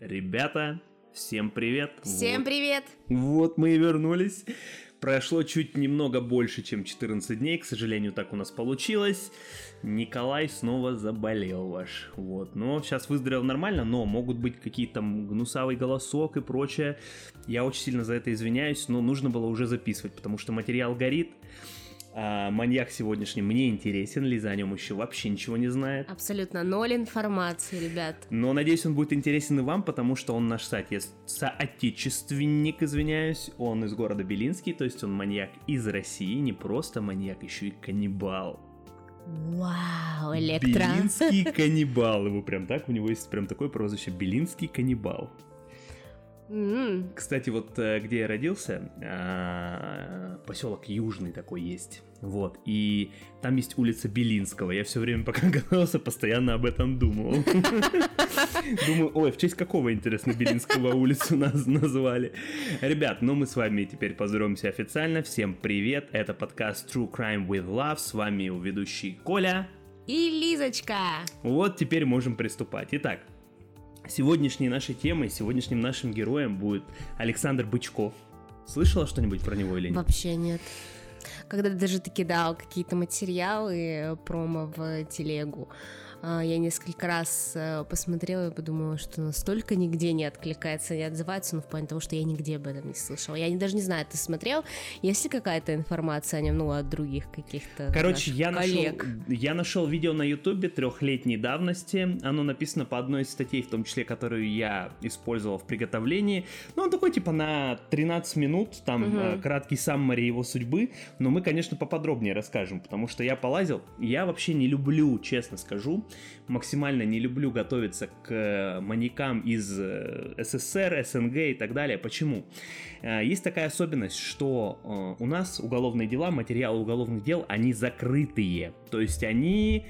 Ребята, всем привет! Всем вот, привет! Вот мы и вернулись. Прошло чуть немного больше, чем 14 дней, к сожалению, так у нас получилось. Николай снова заболел ваш. Вот, но сейчас выздоровел нормально, но могут быть какие-то там гнусавый голосок и прочее. Я очень сильно за это извиняюсь, но нужно было уже записывать, потому что материал горит. А, маньяк сегодняшний мне интересен, Лиза о нем еще вообще ничего не знает. Абсолютно ноль информации, ребят. Но надеюсь, он будет интересен и вам, потому что он наш соотечественник, извиняюсь. Он из города Белинский, то есть он маньяк из России, не просто маньяк, еще и каннибал. Вау, электро. Белинский каннибал, его прям так, у него есть прям такое прозвище, Белинский каннибал. Mm. Кстати, вот э, где я родился, а, поселок Южный такой есть. Вот, и там есть улица Белинского. Я все время, пока готовился, постоянно об этом думал. Думаю, ой, в честь какого, интересно, Белинского улицу нас назвали. Ребят, ну мы с вами теперь поздороваемся официально. Всем привет, это подкаст True Crime with Love. С вами у ведущий Коля. И Лизочка. Вот теперь можем приступать. Итак, Сегодняшней нашей темой, сегодняшним нашим героем будет Александр Бычков. Слышала что-нибудь про него или нет? Вообще нет. Когда даже ты кидал какие-то материалы промо в телегу, а, я несколько раз э, посмотрела и подумала, что настолько нигде не откликается, не отзывается, но в плане того, что я нигде об этом не слышала. Я даже не знаю, ты смотрел, есть ли какая-то информация о нем, ну, от других каких-то Короче, я коллег? нашел, я нашел видео на ютубе трехлетней давности, оно написано по одной из статей, в том числе, которую я использовал в приготовлении, ну, он такой, типа, на 13 минут, там, угу. краткий саммари его судьбы, но мы, конечно, поподробнее расскажем, потому что я полазил, я вообще не люблю, честно скажу, максимально не люблю готовиться к э, маньякам из э, СССР, СНГ и так далее. Почему? Э, есть такая особенность, что у нас уголовные дела, материалы уголовных дел, они закрытые. То есть они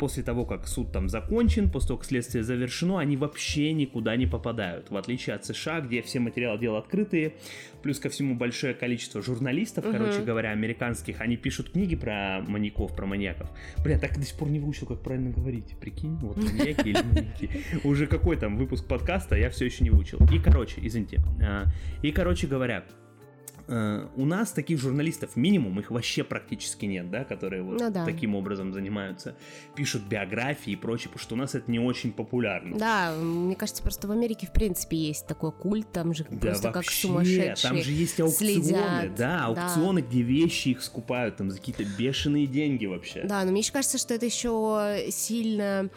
после того, как суд там закончен, после того, как следствие завершено, они вообще никуда не попадают. В отличие от США, где все материалы дела открытые, плюс ко всему большое количество журналистов, угу. короче говоря, американских, они пишут книги про маньяков, про маньяков. Бля, так до сих пор не выучил, как правильно говорить. Прикинь, вот маньяки или маньяки. Уже какой там выпуск подкаста, я все еще не выучил. И, короче, извините. А, и, короче говоря, Uh, у нас таких журналистов минимум, их вообще практически нет, да, которые вот ну, да. таким образом занимаются, пишут биографии и прочее, потому что у нас это не очень популярно. Да, мне кажется, просто в Америке в принципе есть такой культ, там же да, просто вообще, как сумасшедшие там же есть аукционы, следят. да, аукционы, да. где вещи их скупают там за какие-то бешеные деньги вообще. Да, но мне кажется, что это еще сильно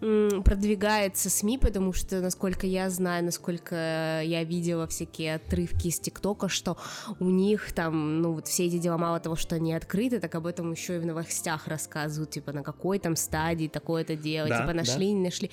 продвигается СМИ, потому что, насколько я знаю, насколько я видела всякие отрывки из ТикТока, что у них там, ну, вот все эти дела мало того, что они открыты, так об этом еще и в новостях рассказывают, типа, на какой там стадии такое-то дело, да, типа, нашли, да. не нашли.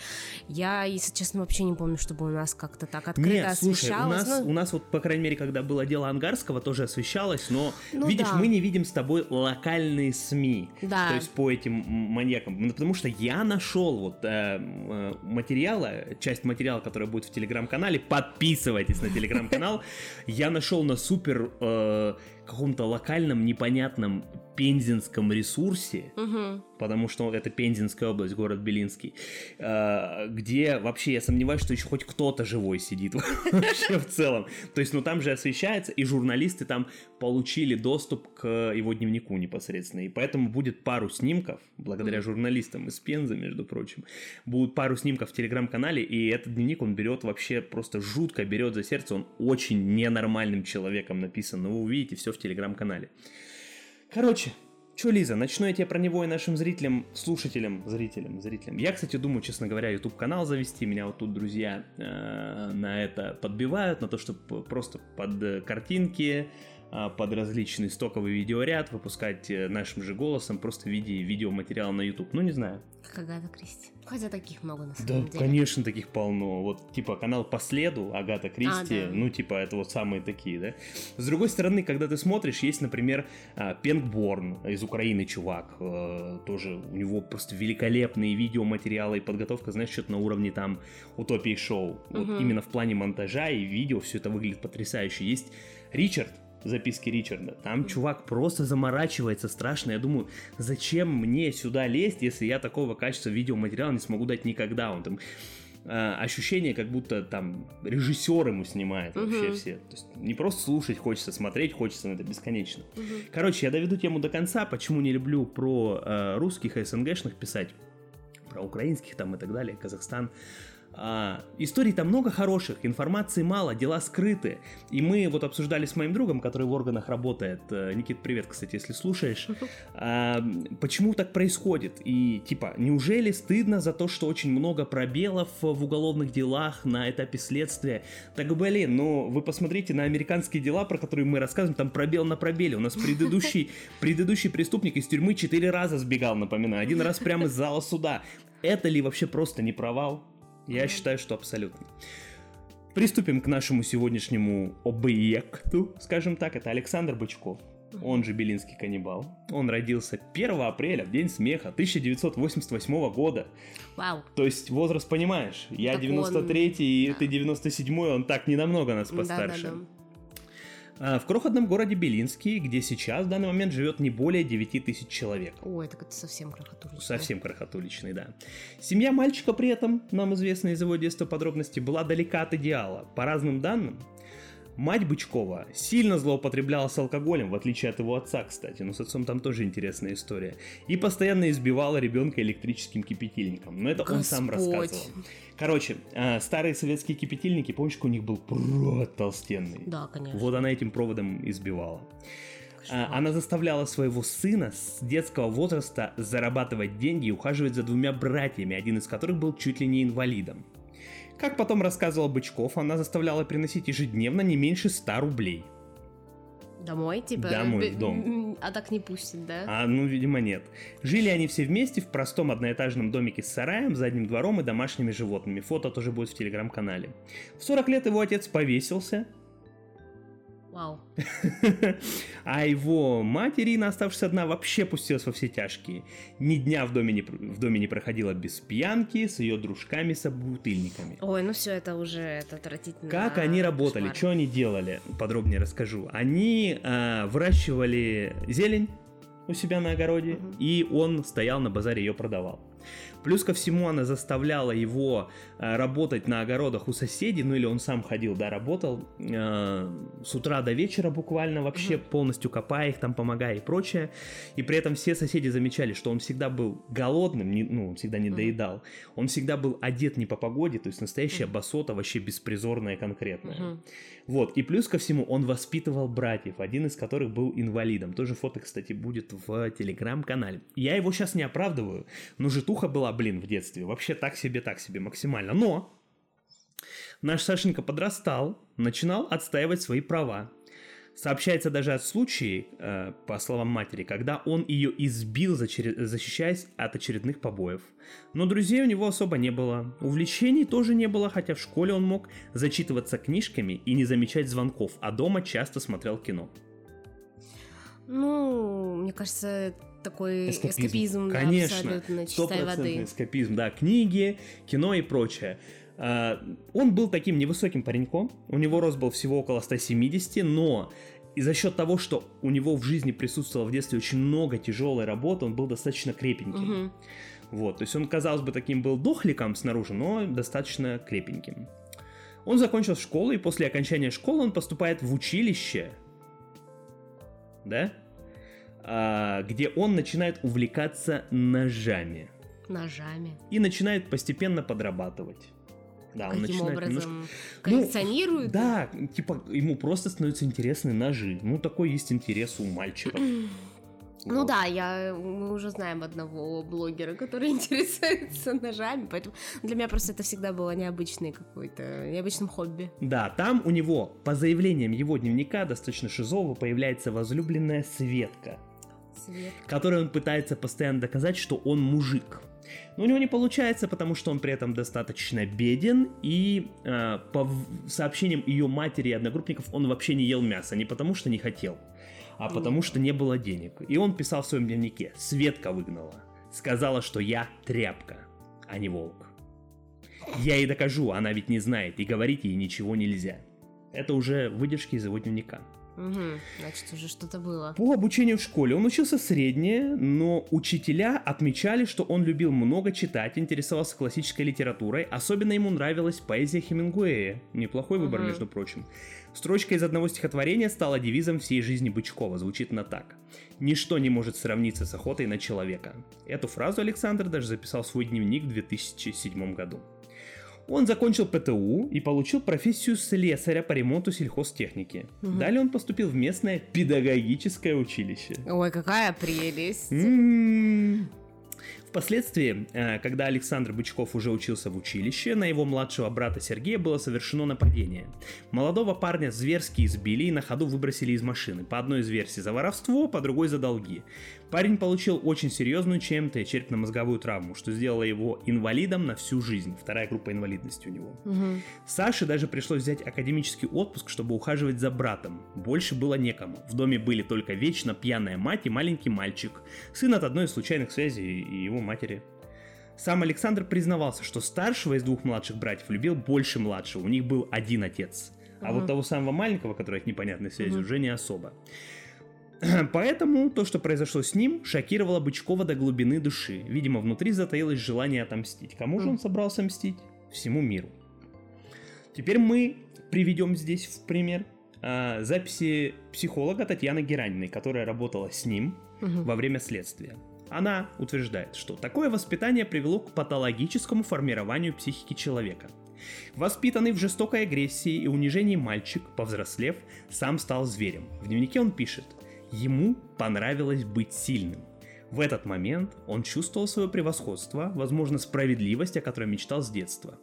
Я, если честно, вообще не помню, чтобы у нас как-то так открыто Нет, слушай, у нас, ну... у нас вот, по крайней мере, когда было дело Ангарского, тоже освещалось, но, ну, видишь, да. мы не видим с тобой локальные СМИ, да. то есть по этим маньякам, ну, потому что я нашел вот Э, э, материала, часть материала, которая будет в телеграм-канале, подписывайтесь на телеграм-канал. Я нашел на супер э, каком-то локальном непонятном пензенском ресурсе, угу. потому что это Пензенская область, город Белинский, э, где вообще я сомневаюсь, что еще хоть кто-то живой сидит вообще в целом. То есть, ну там же освещается, и журналисты там получили доступ к его дневнику непосредственно, и поэтому будет пару снимков, благодаря журналистам из Пензы, между прочим, будут пару снимков в телеграм-канале, и этот дневник он берет вообще просто жутко, берет за сердце, он очень ненормальным человеком написан, но вы увидите все в телеграм-канале. Короче, Че, Лиза, начну я тебе про него и нашим зрителям, слушателям, зрителям, зрителям. Я, кстати, думаю, честно говоря, YouTube канал завести. Меня вот тут друзья э, на это подбивают, на то, чтобы просто под э, картинки, под различный стоковый видеоряд, выпускать э, нашим же голосом просто в виде видеоматериала на YouTube. Ну, не знаю. Как Агата Кристи. Хотя таких много на самом да, деле. Да, конечно, таких полно. Вот, типа, канал по следу Агата Кристи, а, да. ну, типа, это вот самые такие, да. С другой стороны, когда ты смотришь, есть, например, а, Пенкборн из Украины чувак, э, тоже у него просто великолепные видеоматериалы и подготовка, знаешь, что-то на уровне там утопии шоу. Вот угу. именно в плане монтажа и видео все это выглядит потрясающе. Есть Ричард, записки Ричарда. Там чувак просто заморачивается страшно. Я думаю, зачем мне сюда лезть, если я такого качества видеоматериала не смогу дать никогда. Он там э, ощущение, как будто там режиссер ему снимает вообще Мгм. все. То есть не просто слушать хочется, смотреть хочется, но это бесконечно. Мгм. Короче, я доведу тему до конца, почему не люблю про э, русских и СНГшных писать, про украинских там и так далее, Казахстан. А, историй там много хороших, информации мало, дела скрыты. И мы вот обсуждали с моим другом, который в органах работает. э, Никит, привет, кстати, если слушаешь. А, почему так происходит? И типа, неужели стыдно за то, что очень много пробелов в уголовных делах на этапе следствия? Так, блин, ну вы посмотрите на американские дела, про которые мы рассказываем, там пробел на пробеле. У нас предыдущий, предыдущий преступник из тюрьмы четыре раза сбегал, напоминаю. Один раз прямо из зала суда. Это ли вообще просто не провал? Я считаю, что абсолютно. Приступим к нашему сегодняшнему объекту, скажем так. Это Александр Бычков, он же Белинский каннибал. Он родился 1 апреля, в день смеха 1988 года. Вау. То есть возраст понимаешь, я Так 93 и да. ты 97 он так не намного нас постарше. Да-да-да. А, В крохотном городе Белинский, где сейчас в данный момент живет не более 9 тысяч человек. Ой, так это совсем крохотулично. Совсем крохотуличный, да. Семья мальчика при этом, нам известно из его детства подробности, была далека от идеала. По разным данным, мать Бычкова сильно злоупотребляла с алкоголем, в отличие от его отца, кстати. Но с отцом там тоже интересная история. И постоянно избивала ребенка электрическим кипятильником. Но это он сам Господь. рассказывал. Короче, а, старые советские кипятильники, помнишь, у них был провод толстенный? Да, конечно. Вот она этим проводом избивала. А, Она заставляла своего сына с детского возраста зарабатывать деньги и ухаживать за двумя братьями, один из которых был чуть ли не инвалидом. Как потом рассказывал Бычков, она заставляла приносить ежедневно не меньше 100 рублей. Домой, типа? Домой, в дом. А так не пустят, да? А, ну, видимо, нет. Жили они все вместе в простом одноэтажном домике с сараем, задним двором и домашними животными. Фото тоже будет в телеграм-канале. В 40 лет его отец повесился, Вау. А его мать Ирина, оставшись одна, вообще пустилась во все тяжкие. Ни дня в доме не, в доме не проходила без пьянки с ее дружками-собутыльниками. Ой, ну все, это уже это отвратительно. Как они работали, что они делали, подробнее расскажу. Они а, выращивали зелень у себя на огороде, Мгм. и он стоял на базаре ее продавал. Плюс ко всему она заставляла его а, работать на огородах у соседей, ну или он сам ходил, да, работал а, с утра до вечера буквально вообще Мгм. полностью копая их, там помогая и прочее. И при этом все соседи замечали, что он всегда был голодным, не- ну, он всегда не Мгм. доедал. Он всегда был одет не по погоде, то есть настоящая Мгм. басота, вообще беспризорная конкретная. Мгм. Вот, и плюс ко всему он воспитывал братьев, один из которых был инвалидом. Тоже фото, кстати, будет в телеграм-канале. Я его сейчас не оправдываю, но житуха была, блин, в детстве. Вообще так себе, так себе, максимально. Но наш Сашенька подрастал, начинал отстаивать свои права. Сообщается даже о случае, э, по словам матери, когда он ее избил, защищаясь от очередных побоев. Но друзей у него особо не было. Увлечений тоже не было, хотя в школе он мог зачитываться книжками и не замечать звонков, а дома часто смотрел кино. Ну, мне кажется, такой эскапизм, да, Конечно, абсолютно чистой воды. эскапизм, да, книги, кино и прочее. А, Он был таким невысоким пареньком, у него рост был всего около 170, но и за счет того, что у него в жизни присутствовало в детстве очень много тяжелой работы, он был достаточно крепеньким. Мгм. Вот, то есть он, казалось бы, таким был дохликом снаружи, но достаточно крепеньким. Он закончил школу, и после окончания школы он поступает в училище, да, где он начинает увлекаться ножами Ножами. и начинает постепенно подрабатывать. Да, он Каким начинает образом? немножко- Ну, Коллекционируют? Да, типа ему просто становятся интересны ножи. Ну, такой есть интерес у мальчиков. Ну Вот. да, я, мы уже знаем одного блогера, который интересуется ножами, поэтому для меня просто это всегда было необычный какой-то, необычным хобби. Да, там у него, по заявлениям его дневника, достаточно шизово, появляется возлюбленная Светка, Свет. которой он пытается постоянно доказать, что он мужик. Но у него не получается, потому что он при этом достаточно беден, и э, по сообщениям ее матери и одногруппников он вообще не ел мясо, не потому что не хотел, а потому что не было денег. И он писал в своем дневнике, Светка выгнала, сказала, что я тряпка, а не волк. Я ей докажу, она ведь не знает, и говорить ей ничего нельзя. Это уже выдержки из его дневника. Угу, значит, уже что-то было. По обучению в школе он учился среднее, но учителя отмечали, что он любил много читать, интересовался классической литературой, особенно ему нравилась поэзия Хемингуэя. Неплохой выбор, угу. между прочим. Строчка из одного стихотворения стала девизом всей жизни Бычкова, звучит на так. «Ничто не может сравниться с охотой на человека». Эту фразу Александр даже записал в свой дневник в 2007 году. Он закончил ПТУ и получил профессию слесаря по ремонту сельхозтехники. Угу. Далее он поступил в местное педагогическое училище. Ой, какая прелесть! М-м-м. Впоследствии, э, когда Александр Бычков уже учился в училище, на его младшего брата Сергея было совершено нападение. Молодого парня зверски избили и на ходу выбросили из машины. По одной из версий за воровство, по другой за долги. Парень получил очень серьезную ЧМТ, черепно-мозговую травму, что сделало его инвалидом на всю жизнь. Вторая группа инвалидности у него. Угу. Саше даже пришлось взять академический отпуск, чтобы ухаживать за братом. Больше было некому. В доме были только вечно пьяная мать и маленький мальчик, сын от одной из случайных связей и его матери. Сам Александр признавался, что старшего из двух младших братьев любил больше младшего. У них был один отец. А uh вот того самого маленького, который от непонятной связи, uh уже не особо. Поэтому то, что произошло с ним, шокировало Бычкова до глубины души. Видимо, внутри затаилось желание отомстить. Кому же он собрался мстить? Всему миру. Теперь мы приведем здесь в пример э, записи психолога Татьяны Гераниной, которая работала с ним угу. во время следствия. Она утверждает, что такое воспитание привело к патологическому формированию психики человека. Воспитанный в жестокой агрессии и унижении мальчик, повзрослев, сам стал зверем. В дневнике он пишет – Ему понравилось быть сильным. В этот момент он чувствовал свое превосходство, возможно, справедливость, о которой мечтал с детства.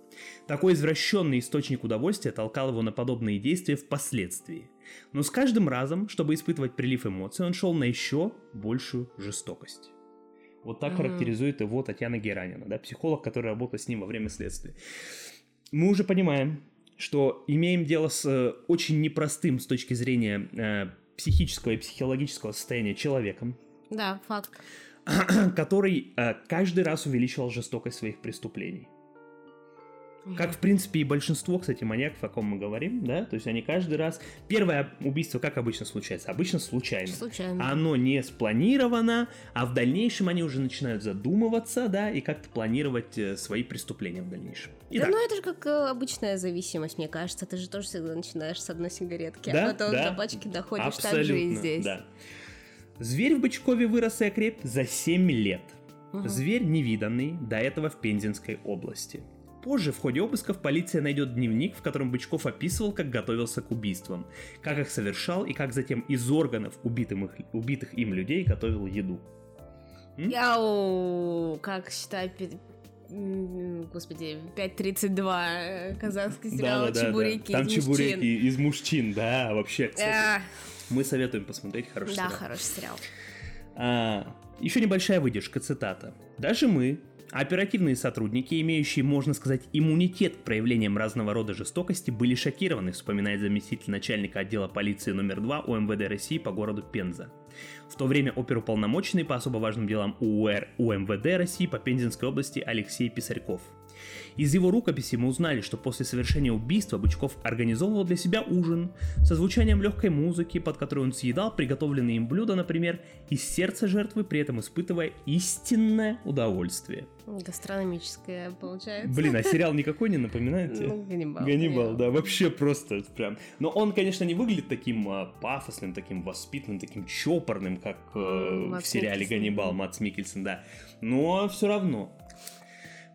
Такой извращенный источник удовольствия толкал его на подобные действия впоследствии. Но с каждым разом, чтобы испытывать прилив эмоций, он шел на еще большую жестокость. Вот так mm-hmm. характеризует его Татьяна Геранина, да, психолог, который работал с ним во время следствия. Мы уже понимаем, что имеем дело с э, очень непростым с точки зрения э, психического и психологического состояния человеком. Да, факт. Который э, каждый раз увеличивал жестокость своих преступлений. Как, в принципе, и большинство, кстати, маньяков, о ком мы говорим, да, то есть они каждый раз... Первое убийство, как обычно случается? Обычно случайно. Случайно. Оно не спланировано, а в дальнейшем они уже начинают задумываться, да, и как-то планировать э, свои преступления в дальнейшем. Итак. Да, ну это же как э, обычная зависимость, мне кажется. Ты же тоже всегда начинаешь с одной сигаретки, а да, а потом да. до пачки доходишь Абсолютно, так же и здесь. Да. Зверь в Бычкове вырос и окреп за 7 лет. Угу. Зверь невиданный, до этого в Пензенской области. Позже в ходе обысков полиция найдет дневник, в котором Бычков описывал, как готовился к убийствам, как их совершал и как затем из органов убитым их, убитых им людей готовил еду. Яу, как считать господи, 5.32, э, казахский сериал да, да, «Чебуреки» да, Там из чебуреки мужчин. из мужчин, да, вообще, кстати. Мы советуем посмотреть хороший да, сериал. Да, хороший сериал. А, еще небольшая выдержка, цитата. «Даже мы, Оперативные сотрудники, имеющие, можно сказать, иммунитет к проявлениям разного рода жестокости, были шокированы, вспоминает заместитель начальника отдела полиции номер 2 УМВД России по городу Пенза. В то время оперуполномоченный по особо важным делам УР УМВД России по Пензенской области Алексей Писарьков – из его рукописи мы узнали, что после совершения убийства Бычков организовывал для себя ужин со звучанием легкой музыки, под которую он съедал приготовленные им блюда, например, из сердца жертвы, при этом испытывая истинное удовольствие. Гастрономическое получается. Блин, а сериал никакой не напоминаете? Ну, Ганнибал. Ганнибал, да, вообще просто прям. Но он, конечно, не выглядит таким а, пафосным, таким воспитанным, таким чопорным, как э, в сериале. Ганнибал, Мац Микельсон, да. Но все равно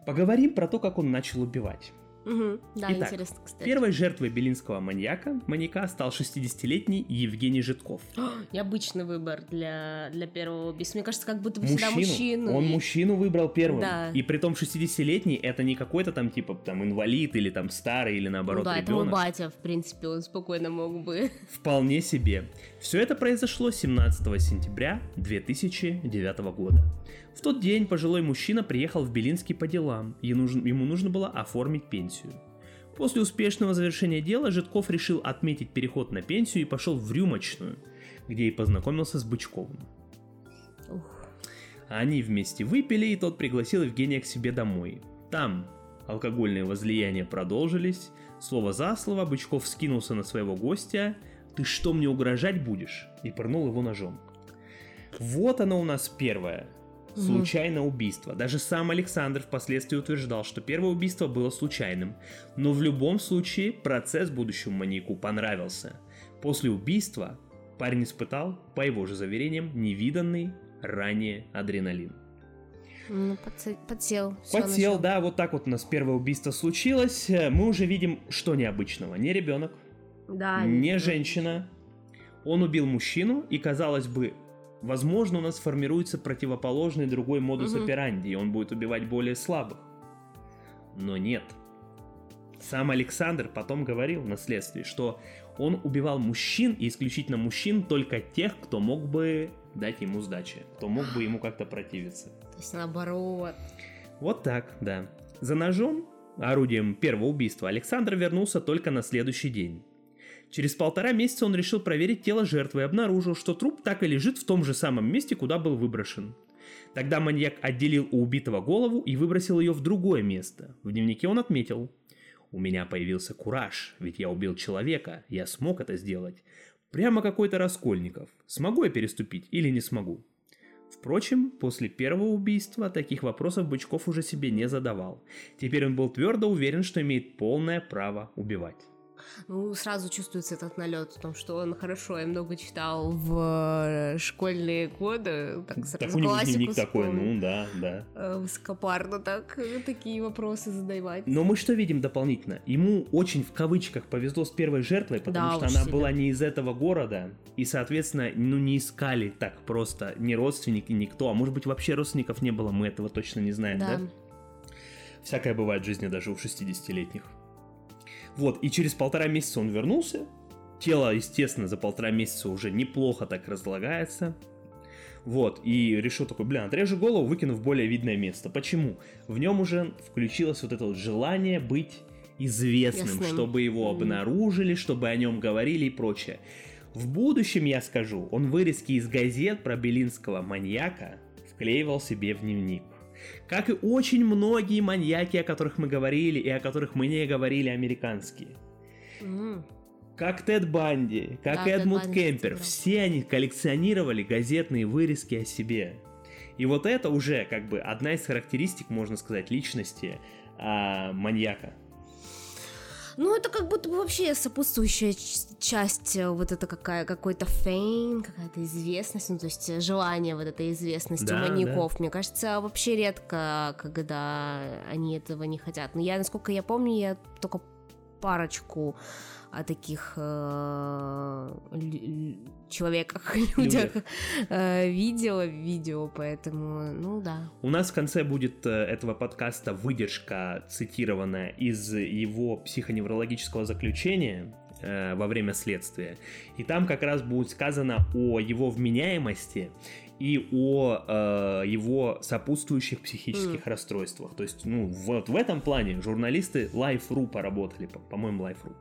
Поговорим про то, как он начал убивать. Угу, да, Итак, интересно, кстати. Первой жертвой белинского маньяка, маньяка стал 60-летний Евгений Житков. Необычный выбор для, для первого убийства. Мне кажется, как будто бы мужчину. всегда мужчину. Он и... мужчину выбрал первым. Да. И при том 60-летний это не какой-то там типа там инвалид или там старый или наоборот ну, да, ребенок. это батя, в принципе, он спокойно мог бы. Вполне себе. Все это произошло 17 сентября 2009 года. В тот день пожилой мужчина приехал в Белинский по делам, ему нужно было оформить пенсию. После успешного завершения дела Житков решил отметить переход на пенсию и пошел в рюмочную, где и познакомился с Бычковым. Ух. Они вместе выпили, и тот пригласил Евгения к себе домой. Там алкогольные возлияния продолжились, слово за слово Бычков скинулся на своего гостя, «Ты что мне угрожать будешь?» и пырнул его ножом. Вот оно у нас первое. Случайное убийство. Даже сам Александр впоследствии утверждал, что первое убийство было случайным. Но в любом случае процесс будущему маньяку понравился. После убийства парень испытал, по его же заверениям, невиданный ранее адреналин. Ну, подсел. подсел, подсел да, вот так вот у нас первое убийство случилось. Мы уже видим, что необычного. Не ребенок, да, не женщина. Он убил мужчину, и казалось бы, возможно, у нас формируется противоположный другой модус угу. операнди, и он будет убивать более слабых. Но нет. Сам Александр потом говорил на следствии, что он убивал мужчин, и исключительно мужчин, только тех, кто мог бы дать ему сдачи, кто мог бы ему как-то противиться. То есть наоборот. Вот так, да. За ножом, орудием первого убийства, Александр вернулся только на следующий день. Через полтора месяца он решил проверить тело жертвы и обнаружил, что труп так и лежит в том же самом месте, куда был выброшен. Тогда маньяк отделил у убитого голову и выбросил ее в другое место. В дневнике он отметил. «У меня появился кураж, ведь я убил человека, я смог это сделать. Прямо какой-то Раскольников. Смогу я переступить или не смогу?» Впрочем, после первого убийства таких вопросов Бычков уже себе не задавал. Теперь он был твердо уверен, что имеет полное право убивать. Ну, сразу чувствуется этот налет в том, что он хорошо и много читал в э, школьные годы. Так, сразу так у него дневник такой, ну да, да. Э, высокопарно так, э, такие вопросы задавать. Но мы что видим дополнительно? Ему очень в кавычках повезло с первой жертвой, потому да, что она сильно. была не из этого города, и, соответственно, ну не искали так просто ни родственники, никто, а может быть вообще родственников не было, мы этого точно не знаем, да? да? Всякое бывает в жизни даже у 60-летних. Вот, и через полтора месяца он вернулся. Тело, естественно, за полтора месяца уже неплохо так разлагается. Вот, и решил такой, блин, отрежу голову, выкину в более видное место. Почему? В нем уже включилось вот это вот желание быть известным, Ясным. чтобы его обнаружили, чтобы о нем говорили и прочее. В будущем, я скажу, он вырезки из газет про белинского маньяка вклеивал себе в дневник. Как и очень многие маньяки, о которых мы говорили и о которых мы не говорили американские. Mm. Как Тед Банди, как да, Эдмунд Кемпер, все они коллекционировали газетные вырезки о себе. И вот это уже как бы одна из характеристик, можно сказать, личности а, маньяка. Ну, это как будто бы вообще сопутствующая часть, э, вот это какая, какой-то фейм, какая-то известность, ну, то есть э, желание вот этой известности да, маньяков. Да. Мне кажется, вообще редко, когда они этого не хотят. Но я, насколько я помню, я только парочку о таких э, человеках, людях э, видела видео, поэтому, ну да. У нас в конце будет э, этого подкаста выдержка, цитированная из его психоневрологического заключения э, во время следствия. И там как раз будет сказано о его вменяемости и о э, его сопутствующих психических mm. расстройствах. То есть, ну, вот в этом плане журналисты Life.ru поработали, по-моему, Life.ru.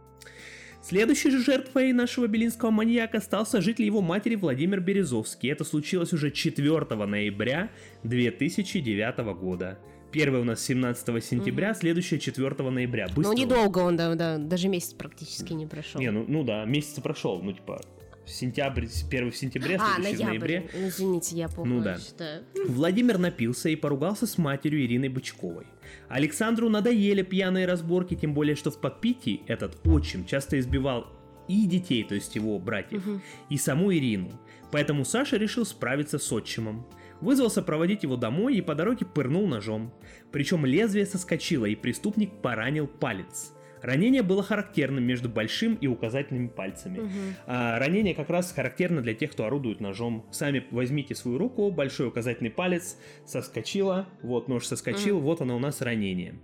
Следующей же жертвой нашего белинского маньяка стал сожитель его матери Владимир Березовский. Это случилось уже 4 ноября 2009 года. Первый у нас 17 сентября, угу. следующее 4 ноября. Быстро. Ну, недолго он, да, да, даже месяц практически не прошел. Не, ну, ну да, месяц прошел, ну, типа, сентябрь, 1 сентября, а, ноябрь. в ноябре. Извините, я плохо ну, да. считаю. Владимир напился и поругался с матерью Ириной Бычковой. Александру надоели пьяные разборки, тем более, что в подпитии этот отчим часто избивал и детей, то есть его братьев, угу. и саму Ирину. Поэтому Саша решил справиться с отчимом. Вызвался проводить его домой и по дороге пырнул ножом. Причем лезвие соскочило, и преступник поранил палец. Ранение было характерным между большим и указательными пальцами. Угу. А, ранение как раз характерно для тех, кто орудует ножом. Сами возьмите свою руку, большой указательный палец соскочило, вот нож соскочил, угу. вот оно у нас ранение.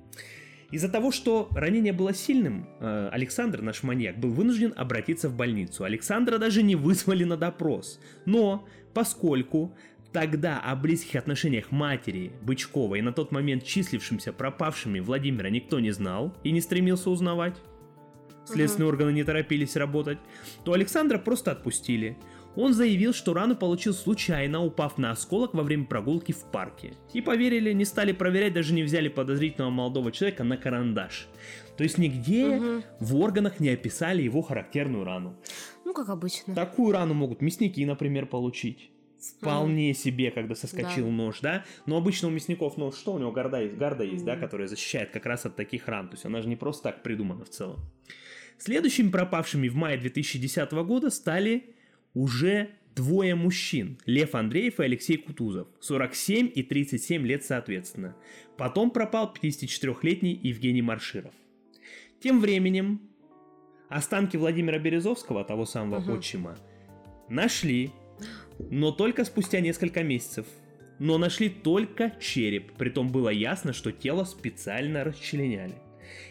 Из-за того, что ранение было сильным, э, Александр, наш маньяк, был вынужден обратиться в больницу. Александра даже не вызвали на допрос. Но, поскольку Тогда о близких отношениях матери Бычкова и на тот момент числившимся пропавшими Владимира никто не знал и не стремился узнавать. Следственные угу. органы не торопились работать. То Александра просто отпустили. Он заявил, что рану получил случайно, упав на осколок во время прогулки в парке. И поверили, не стали проверять, даже не взяли подозрительного молодого человека на карандаш. То есть нигде угу. в органах не описали его характерную рану. Ну, как обычно. Такую рану могут мясники, например, получить. Вполне mm. себе, когда соскочил да. нож, да? Но обычно у мясников нож, что у него гарда есть, гарда есть, mm. да, которая защищает как раз от таких ран. То есть она же не просто так придумана в целом. Следующими пропавшими в мае 2010 года стали уже двое мужчин. Лев Андреев и Алексей Кутузов. 47 и 37 лет соответственно. Потом пропал 54-летний Евгений Марширов. Тем временем останки Владимира Березовского, того самого угу. отчима, нашли, но только спустя несколько месяцев. Но нашли только череп, притом было ясно, что тело специально расчленяли.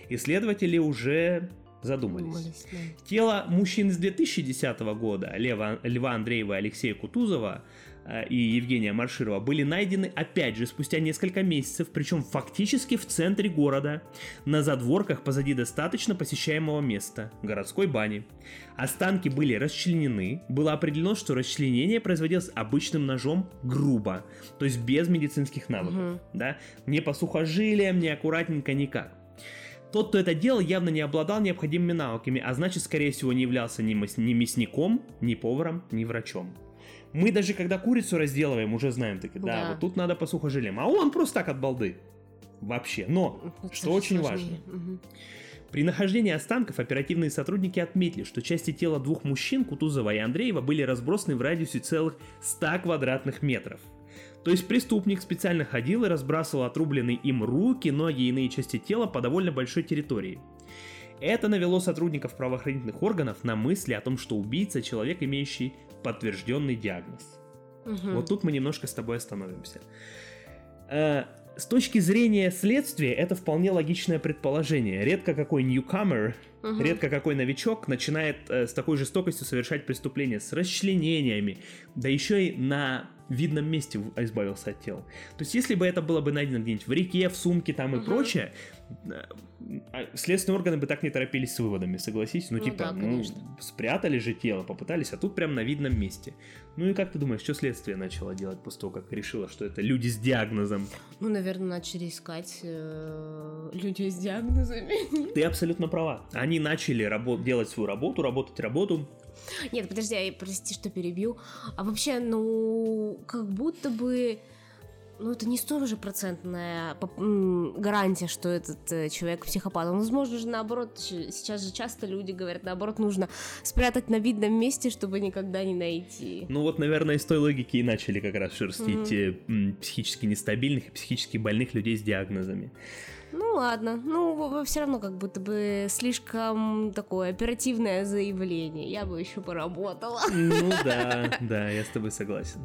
Исследователи уже задумались. задумались да. Тело мужчин из 2010 года, Лева, Льва Андреева и Алексея Кутузова, и Евгения Марширова были найдены опять же спустя несколько месяцев, причем фактически в центре города, на задворках позади достаточно посещаемого места – городской бани. Останки были расчленены, было определено, что расчленение производилось обычным ножом грубо, то есть без медицинских навыков, угу. да, не по сухожилиям, не аккуратненько, никак. Тот, кто это делал, явно не обладал необходимыми навыками, а значит, скорее всего, не являлся ни, мас- ни мясником, ни поваром, ни врачом. Мы даже когда курицу разделываем, уже знаем, таки, да, да вот тут надо по сухожилиям. А он просто так от балды. Вообще. Но, это что очень сложнее. важно, угу. при нахождении останков оперативные сотрудники отметили, что части тела двух мужчин, Кутузова и Андреева, были разбросаны в радиусе целых 100 квадратных метров. То есть преступник специально ходил и разбрасывал отрубленные им руки, ноги и иные части тела по довольно большой территории. Это навело сотрудников правоохранительных органов на мысли о том, что убийца – человек, имеющий подтвержденный диагноз. Угу. Вот тут мы немножко с тобой остановимся. Э, с точки зрения следствия, это вполне логичное предположение. Редко какой newcomer, угу. редко какой новичок начинает э, с такой жестокостью совершать преступления с расчленениями, да еще и на видном месте избавился от тела. То есть, если бы это было бы найдено где-нибудь в реке, в сумке там и угу. прочее, э, а следственные органы бы так не торопились с выводами, согласись? Ну, ну типа, да, ну, спрятали же тело, попытались, а тут прям на видном месте. Ну и как ты думаешь, что следствие начало делать после того, как решило, что это люди с диагнозом? Ну, наверное, начали искать э, людей с диагнозами. Ты абсолютно права. Они начали работ- делать свою работу, работать работу, нет, подожди, я, прости, что перебью. А вообще, ну, как будто бы ну, это не столь же процентная гарантия, что этот э, человек психопат. Он, возможно же, наоборот, сейчас же часто люди говорят, наоборот, нужно спрятать на видном месте, чтобы никогда не найти. Ну, вот, наверное, из той логики и начали как раз шерстить mm-hmm. психически нестабильных и психически больных людей с диагнозами. Ну ладно, ну все равно как будто бы слишком такое оперативное заявление. Я бы еще поработала. Ну да, да, я с тобой согласен.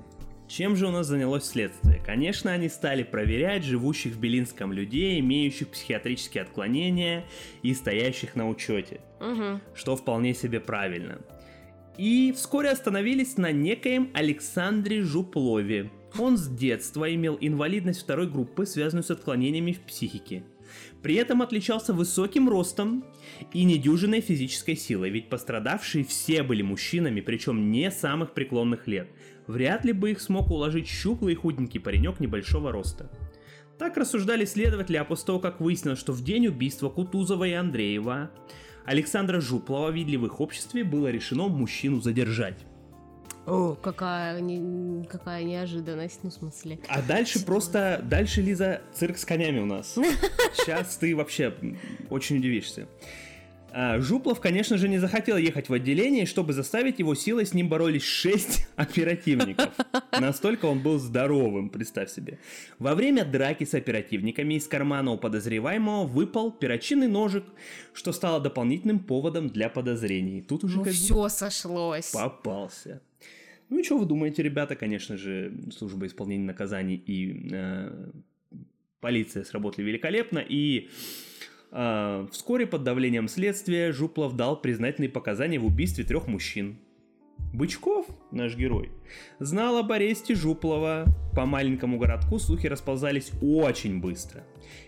Чем же у нас занялось следствие? Конечно, они стали проверять живущих в Белинском людей, имеющих психиатрические отклонения и стоящих на учете. Угу. Что вполне себе правильно. И вскоре остановились на некоем Александре Жуплове. Он с детства имел инвалидность второй группы, связанную с отклонениями в психике. При этом отличался высоким ростом и недюжиной физической силой, ведь пострадавшие все были мужчинами, причем не самых преклонных лет. Вряд ли бы их смог уложить щуплый и худенький паренек небольшого роста. Так рассуждали следователи, а после того, как выяснилось, что в день убийства Кутузова и Андреева Александра Жуплова в их обществе, было решено мужчину задержать. О, какая, не, какая неожиданность, ну, в смысле. А дальше просто, дальше, Лиза, цирк с конями у нас. Сейчас ты вообще очень удивишься. А, Жуплов, конечно же, не захотел ехать в отделение, чтобы заставить его силой с ним боролись шесть оперативников. Настолько он был здоровым, представь себе. Во время драки с оперативниками из кармана у подозреваемого выпал перочинный ножик, что стало дополнительным поводом для подозрений. Тут уже ну, все сошлось. Попался. Ну и что вы думаете, ребята, конечно же, служба исполнения наказаний и э, полиция сработали великолепно, и э, вскоре под давлением следствия Жуплов дал признательные показания в убийстве трех мужчин. Бычков, наш герой, знал об аресте Жуплова. По маленькому городку слухи расползались очень быстро.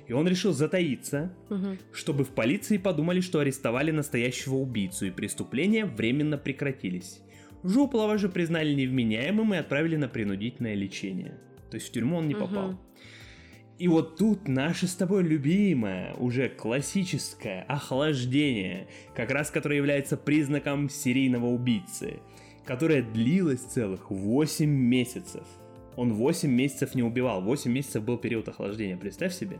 И он решил затаиться, угу. чтобы в полиции подумали, что арестовали настоящего убийцу, и преступления временно прекратились. Жуплова же признали невменяемым и отправили на принудительное лечение. То есть в тюрьму он не попал. И вот тут наше с тобой любимое, уже классическое охлаждение, как раз которое является признаком серийного убийцы, которое длилось целых 8 месяцев. Он 8 месяцев не убивал, 8 месяцев был период охлаждения, представь себе.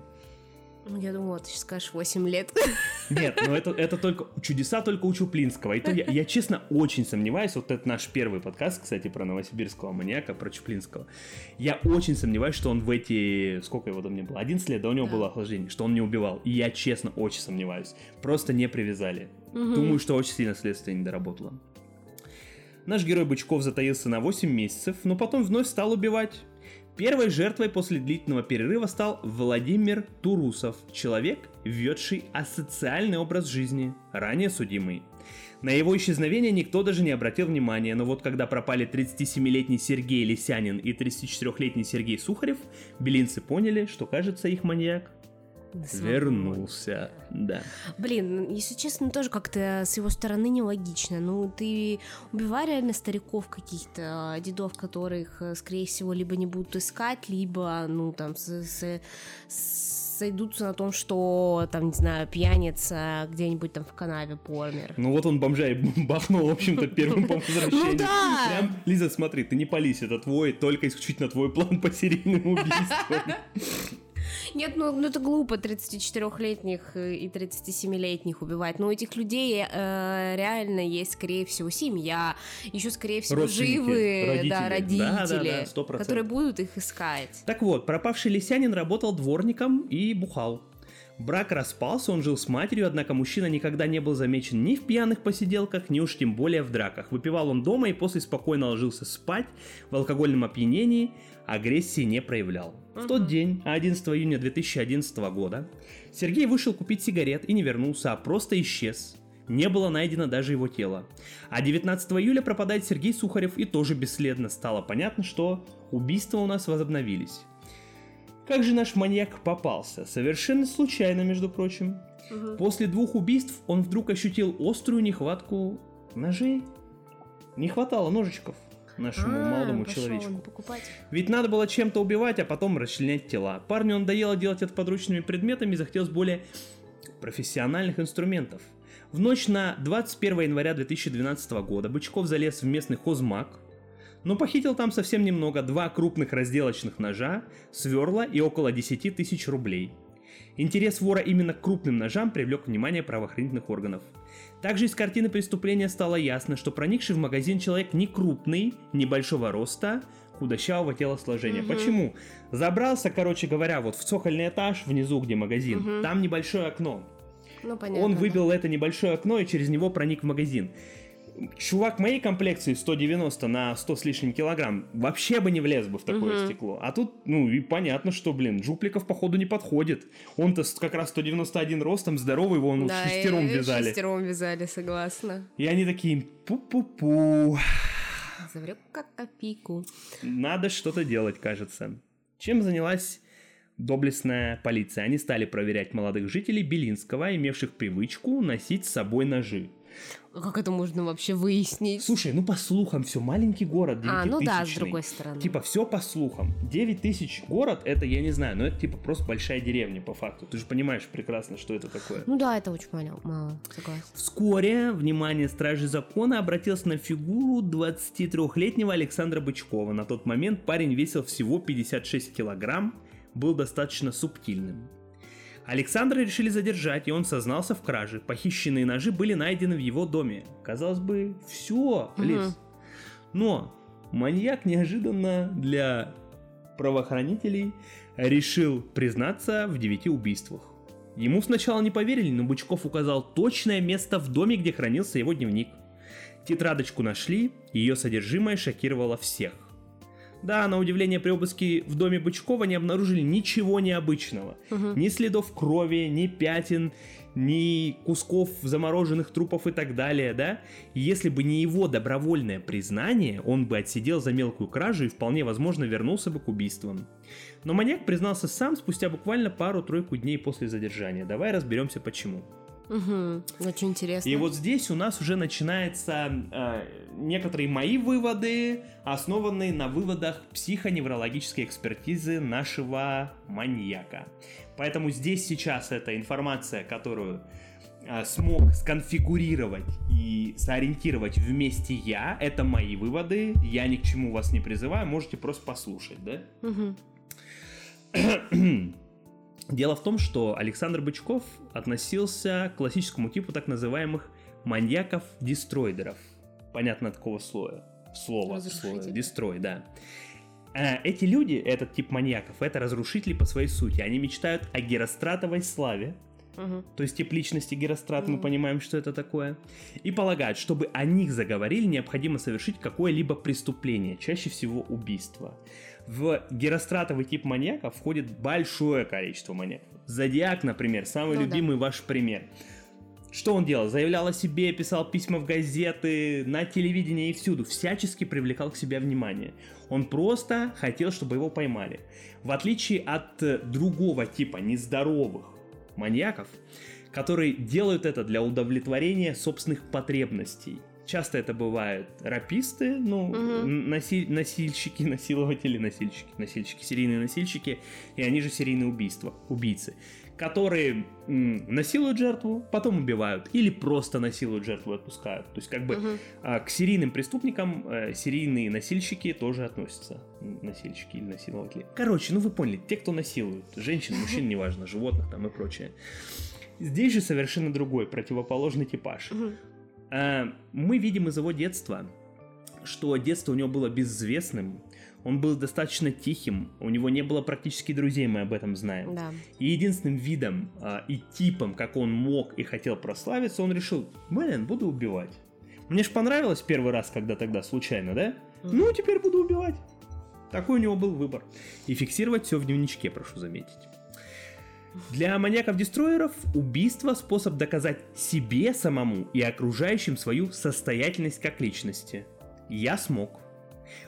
Ну, я думала, ты сейчас скажешь 8 лет. Нет, но это, это только чудеса только у Чуплинского. И то я, я, честно, очень сомневаюсь, вот это наш первый подкаст, кстати, про новосибирского маньяка, про Чуплинского. Я очень сомневаюсь, что он в эти... Сколько его там не было? 11 лет, да, у него да. было охлаждение, что он не убивал. И я, честно, очень сомневаюсь. Просто не привязали. Угу. Думаю, что очень сильно следствие не доработало. Наш герой Бычков затаился на 8 месяцев, но потом вновь стал убивать. Первой жертвой после длительного перерыва стал Владимир Турусов, человек, ведший асоциальный образ жизни, ранее судимый. На его исчезновение никто даже не обратил внимания, но вот когда пропали 37-летний Сергей Лисянин и 34-летний Сергей Сухарев, белинцы поняли, что, кажется, их маньяк Вернулся, да. Блин, если честно, тоже как-то с его стороны нелогично. Ну, ты убивай реально стариков каких-то, а, дедов, которых, э, скорее всего, либо не будут искать, либо, ну, там, с, с, сойдутся на том, что, там, не знаю, пьяница где-нибудь там в канаве помер. Ну вот он бомжа и бахнул, в общем-то, первым по возвращению. Ну да! Прям, Лиза, смотри, ты не пались, это твой, только исключительно твой план по серийному убийству. Нет, ну, ну это глупо 34-летних э, и 37-летних убивать. Но у этих людей э, реально есть, скорее всего, семья, еще, скорее всего, живые родители. Да, родители, да, да, да, которые будут их искать. Так вот, пропавший лисянин работал дворником и бухал. Брак распался, он жил с матерью, однако мужчина никогда не был замечен ни в пьяных посиделках, ни уж тем более в драках. Выпивал он дома и после спокойно ложился спать в алкогольном опьянении, агрессии не проявлял. В тот день, 11 июня 2011 года, Сергей вышел купить сигарет и не вернулся, а просто исчез. Не было найдено даже его тело. А 19 июля пропадает Сергей Сухарев и тоже бесследно стало понятно, что убийства у нас возобновились. Как же наш маньяк попался? Совершенно случайно, между прочим. Угу. После двух убийств он вдруг ощутил острую нехватку ножей. Не хватало ножичков нашему а, молодому человечку. Ведь надо было чем-то убивать, а потом расчленять тела. Парню надоело делать это подручными предметами и захотелось более профессиональных инструментов. В ночь на 21 января 2012 года Бычков залез в местный хозмаг, но похитил там совсем немного, два крупных разделочных ножа, сверла и около 10 тысяч рублей. Интерес вора именно к крупным ножам привлек внимание правоохранительных органов. Также из картины преступления стало ясно, что проникший в магазин человек не крупный, небольшого роста, худощавого телосложения. Угу. Почему? Забрался, короче говоря, вот в цокольный этаж внизу, где магазин. Угу. Там небольшое окно. Ну, понятно, Он выбил да. это небольшое окно и через него проник в магазин чувак моей комплекции 190 на 100 с лишним килограмм вообще бы не влез бы в такое угу. стекло. А тут, ну, и понятно, что, блин, Жупликов, походу, не подходит. Он-то как раз 191 ростом, здоровый, его он да, шестером вязали. шестером вязали, согласна. И они такие, пу-пу-пу. Заврёк как копейку. Надо что-то делать, кажется. Чем занялась доблестная полиция? Они стали проверять молодых жителей Белинского, имевших привычку носить с собой ножи. Как это можно вообще выяснить? Слушай, ну по слухам все, маленький город, А, ну да, с другой стороны. Типа все по слухам. 9 тысяч город, это я не знаю, но это типа просто большая деревня по факту. Ты же понимаешь прекрасно, что это такое. Ну да, это очень мало, мало согласен. Вскоре внимание стражи закона обратилось на фигуру 23-летнего Александра Бычкова. На тот момент парень весил всего 56 килограмм, был достаточно субтильным. Александра решили задержать, и он сознался в краже. Похищенные ножи были найдены в его доме. Казалось бы, все, Лиз. Угу. Но маньяк неожиданно для правоохранителей решил признаться в девяти убийствах. Ему сначала не поверили, но Бычков указал точное место в доме, где хранился его дневник. Тетрадочку нашли, ее содержимое шокировало всех. Да, на удивление при обыске в доме Бычкова не обнаружили ничего необычного. Угу. Ни следов крови, ни пятен, ни кусков замороженных трупов и так далее, да? Если бы не его добровольное признание, он бы отсидел за мелкую кражу и вполне возможно вернулся бы к убийствам. Но маньяк признался сам спустя буквально пару-тройку дней после задержания. Давай разберемся почему. Угу, очень интересно. И вот здесь у нас уже начинаются э, некоторые мои выводы, основанные на выводах психоневрологической экспертизы нашего маньяка. Поэтому здесь сейчас эта информация, которую э, смог сконфигурировать и сориентировать вместе я, это мои выводы, я ни к чему вас не призываю, можете просто послушать, да? Угу. Дело в том, что Александр Бычков относился к классическому типу так называемых маньяков-дестроидеров. Понятно от какого слоя? Слова, слова, дестрой, да. А эти люди, этот тип маньяков, это разрушители по своей сути. Они мечтают о геростратовой славе, Угу. то есть тип личности Герострат, мы Мгм. понимаем, что это такое, и полагают, чтобы о них заговорили, необходимо совершить какое-либо преступление, чаще всего убийство. В геростратовый тип маньяка входит большое количество маньяков. Зодиак, например, самый Ну да. любимый ваш пример. Что он делал? Заявлял о себе, писал письма в газеты, на телевидении и всюду, всячески привлекал к себе внимание. Он просто хотел, чтобы его поймали. В отличие от э, другого типа нездоровых маньяков, которые делают это для удовлетворения собственных потребностей. Часто это бывают раписты, ну, Мгм. наси- насильщики, насилователи, насильщики, насильщики, серийные насильщики, и они же серийные убийства, убийцы, которые м, насилуют жертву, потом убивают, или просто насилуют жертву и отпускают. То есть как бы Мгм. а, к серийным преступникам э, серийные насильщики тоже относятся. Насильщики или насилователи. Короче, ну вы поняли, те, кто насилуют. Женщин, мужчин, неважно, животных там и прочее. Здесь же совершенно другой, противоположный типаж. Мгм. А, Мы видим из его детства, что детство у него было безвестным, он был достаточно тихим, у него не было практически друзей, мы об этом знаем. Да. И единственным видом а, и типом, как он мог и хотел прославиться, он решил, блин, буду убивать. Мне ж понравилось первый раз, когда тогда случайно, да? Мгм. Ну, теперь буду убивать. Такой у него был выбор. И фиксировать все в дневничке, прошу заметить. Для маньяков-дестроеров убийство – способ доказать себе самому и окружающим свою состоятельность как личности. Я смог.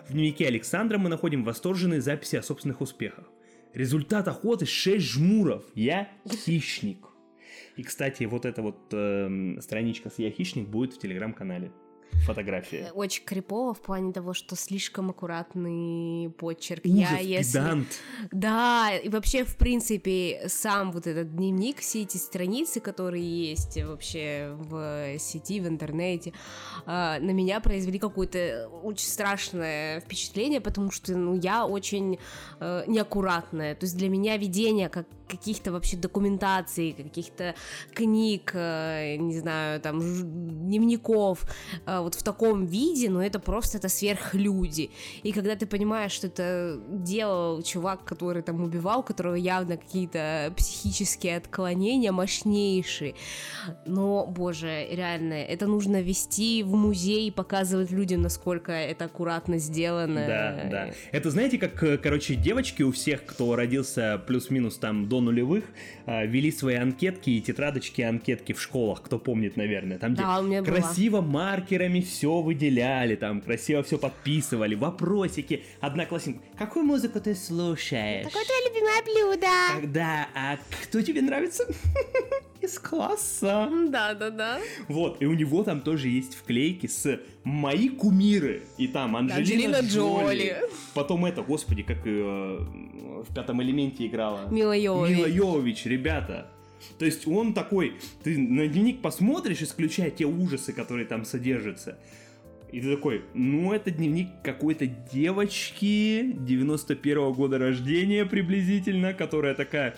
В дневнике Александра мы находим восторженные записи о собственных успехах. Результат охоты 6 жмуров. Я хищник. И, кстати, вот эта вот эм, страничка с «Я хищник» будет в телеграм-канале. Фотография. Очень крипово в плане того, что слишком аккуратный почерк. Ужас, я, если... педант. Да, и вообще, в принципе, сам вот этот дневник, все эти страницы, которые есть вообще в сети, в интернете, а, на меня произвели какое-то очень страшное впечатление, потому что, ну, я очень э, неаккуратная. То есть для меня ведение как каких-то вообще документаций, каких-то книг, э, не знаю, там, дневников, э, вот в таком виде, ну, это просто, это сверхлюди. И когда ты понимаешь, что это делал чувак, который там убивал, у которого явно какие-то психические отклонения мощнейшие, но, боже, реально, это нужно вести в музей и показывать людям, насколько это аккуратно сделано. Да, да. Это знаете, как, э, короче, девочки у всех, кто родился плюс-минус там до нулевых, а, вели свои анкетки и тетрадочки, анкетки в школах, кто помнит, наверное. Там, где Да, меня была. красиво маркерами все выделяли, там красиво все подписывали, вопросики. Одноклассник, какую музыку ты слушаешь? Какое твое любимое блюдо? Когда, а кто тебе нравится? Из класса. Да, да, да. Вот, и у него там тоже есть вклейки с «Мои кумиры». И там Анджелина, Анджелина Джоли. Потом это, господи, как э, в «Пятом элементе» играла. Мила Йовович. Мила Йовович, ребята. То есть он такой, ты на дневник посмотришь, исключая те ужасы, которые там содержатся. И ты такой, ну это дневник какой-то девочки 91 года рождения приблизительно, которая такая,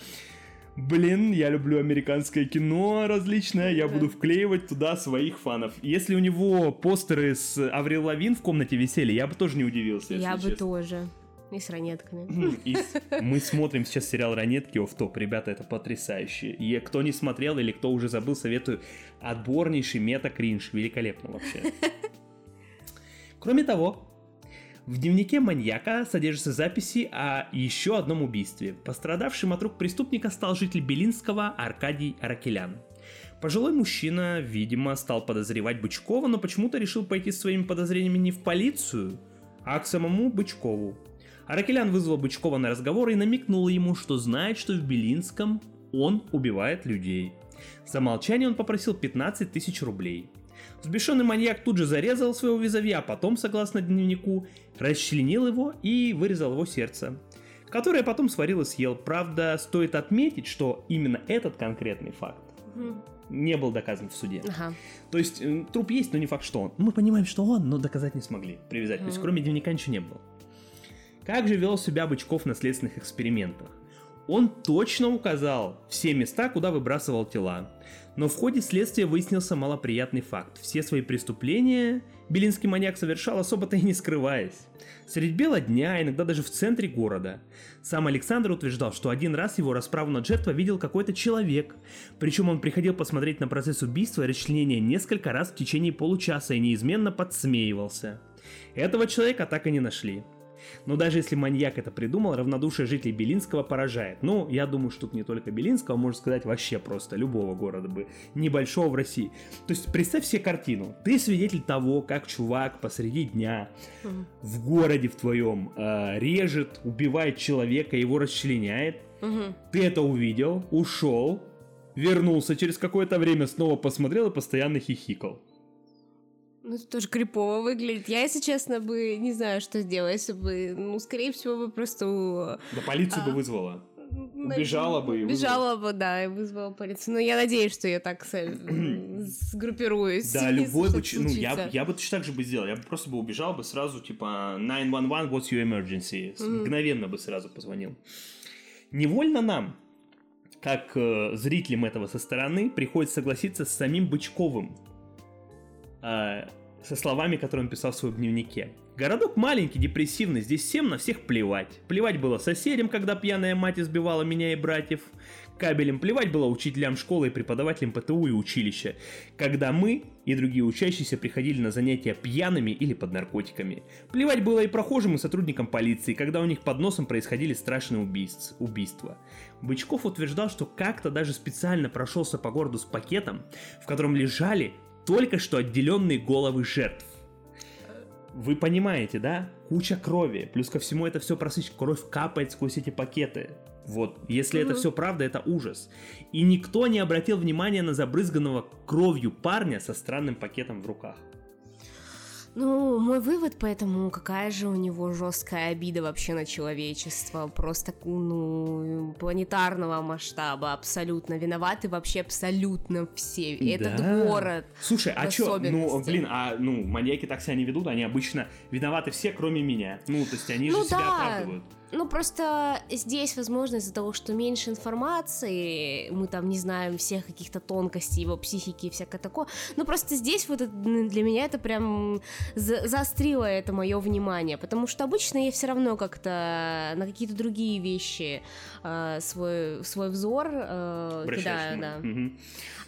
блин, я люблю американское кино различное, я Да. буду вклеивать туда своих фанов. Если у него постеры с Аврил Лавин в комнате висели, я бы тоже не удивился, Я бы честно. тоже. И с ранетками. И с- мы смотрим сейчас сериал «Ранетки» оф топ Ребята, это потрясающе. И кто не смотрел или кто уже забыл, советую. Отборнейший мета-кринж. Великолепно вообще. Кроме того, в дневнике маньяка содержатся записи о еще одном убийстве. Пострадавшим от рук преступника стал житель Белинского Аркадий Аракелян. Пожилой мужчина, видимо, стал подозревать Бычкова, но почему-то решил пойти своими подозрениями не в полицию, а к самому Бычкову. Аракелян вызвал Бычкова на разговор и намекнул ему, что знает, что в Белинском он убивает людей. За молчание он попросил 15 тысяч рублей. Взбешенный маньяк тут же зарезал своего визави, а потом, согласно дневнику, расчленил его и вырезал его сердце, которое потом сварил и съел. Правда, стоит отметить, что именно этот конкретный факт не был доказан в суде. Ага. То есть э, труп есть, но не факт, что он. Мы понимаем, что он, но доказать не смогли, привязать. То есть кроме дневника ничего не было. Как же вел себя Бычков на следственных экспериментах? Он точно указал все места, куда выбрасывал тела. Но в ходе следствия выяснился малоприятный факт. Все свои преступления Белинский маньяк совершал особо-то и не скрываясь. Средь бела дня, иногда даже в центре города. Сам Александр утверждал, что один раз его расправу над жертвой видел какой-то человек. Причем он приходил посмотреть на процесс убийства и расчленения несколько раз в течение получаса и неизменно подсмеивался. Этого человека так и не нашли. Но даже если маньяк это придумал, равнодушие жителей Белинского поражает. Ну, я думаю, что тут не только Белинского, можно сказать вообще просто любого города бы, небольшого в России. То есть представь себе картину. Ты свидетель того, как чувак посреди дня Мгм. в городе в твоем э, режет, убивает человека, его расчленяет. Мгм. Ты это увидел, ушел, вернулся через какое-то время, снова посмотрел и постоянно хихикал. Ну, это тоже крипово выглядит. Я, если честно, бы не знаю, что сделать, если бы, ну, скорее всего, бы просто... Да полицию бы А. вызвала. ну, Убежала бы и Убежала бы, да, и вызвала полицию. Но я надеюсь, что я так сгруппируюсь. Да, любой бы, ну, я, я бы точно так же бы сделал. Я бы просто бы убежал бы сразу, типа, 911, what's your emergency? Мгновенно бы сразу позвонил. Невольно нам, как э, зрителям этого со стороны, приходится согласиться с самим Бычковым. Э, со словами, которые он писал в своем дневнике. Городок маленький, депрессивный, здесь всем на всех плевать. Плевать было соседям, когда пьяная мать избивала меня и братьев. Кабелем плевать было учителям школы и преподавателям ПТУ и училища, когда мы и другие учащиеся приходили на занятия пьяными или под наркотиками. Плевать было и прохожим, и сотрудникам полиции, когда у них под носом происходили страшные убийств- убийства. Бычков утверждал, что как-то даже специально прошелся по городу с пакетом, в котором лежали только что отделенные головы жертв. Вы понимаете, да? Куча крови. Плюс ко всему это все просыщ. Кровь капает сквозь эти пакеты. Вот, если это Мгм. все правда, это ужас. И никто не обратил внимания на забрызганного кровью парня со странным пакетом в руках. Ну, мой вывод поэтому, какая же у него жесткая обида вообще на человечество, просто, ну, планетарного масштаба, абсолютно. Виноваты вообще абсолютно все. И Этот Да. город. Слушай, а чё, ну, блин, а, ну, маньяки так себя не ведут, они обычно виноваты все, кроме меня. Ну, то есть они Ну же себя да. оправдывают. Ну, просто здесь, возможно, из-за того, что меньше информации, мы там не знаем всех каких-то тонкостей его психики и всякое такое. Ну, просто здесь вот это, для меня это прям за- заострило это мое внимание, потому что обычно я все равно как-то на какие-то другие вещи э, свой, свой взор э, кидаю, да. Мгм.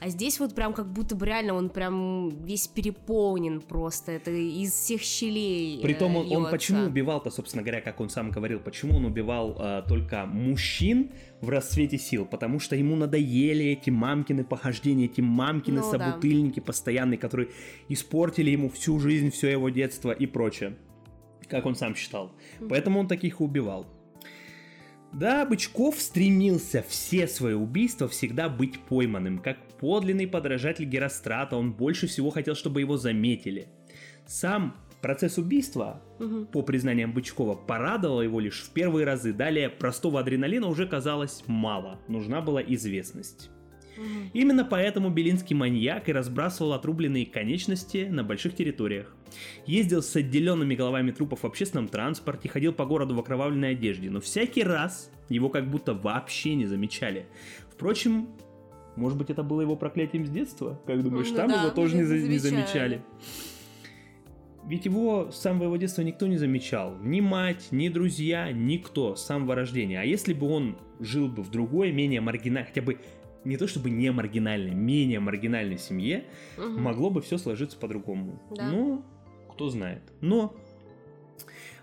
А здесь вот прям как будто бы реально он прям весь переполнен просто, это из всех щелей э, Притом он, он льётся. почему убивал-то, собственно говоря, как он сам говорил, почему он убивал а, только мужчин в расцвете сил? Потому что ему надоели эти мамкины похождения, эти мамкины Ну да. собутыльники постоянные, которые испортили ему всю жизнь, все его детство и прочее. Как он сам считал. Поэтому он таких и убивал. Да, Бычков стремился все свои убийства всегда быть пойманным. Как подлинный подражатель Герострата, он больше всего хотел, чтобы его заметили. Сам процесс убийства, Мгм. по признаниям Бычкова, порадовал его лишь в первые разы. Далее простого адреналина уже казалось мало, нужна была известность. Именно поэтому белинский маньяк и разбрасывал отрубленные конечности на больших территориях. Ездил с отделенными головами трупов в общественном транспорте, ходил по городу в окровавленной одежде, но всякий раз его как будто вообще не замечали. Впрочем, может быть это было его проклятием с детства? Как думаешь, Ну там да, его тоже не, не не замечали. замечали? Ведь его с самого его детства никто не замечал. Ни мать, ни друзья, никто с самого рождения. А если бы он жил бы в другой, менее маргинальной, хотя бы не то чтобы не маргинальной, менее маргинальной семье, Мгм. могло бы все сложиться по-другому. Да. Ну, кто знает. Но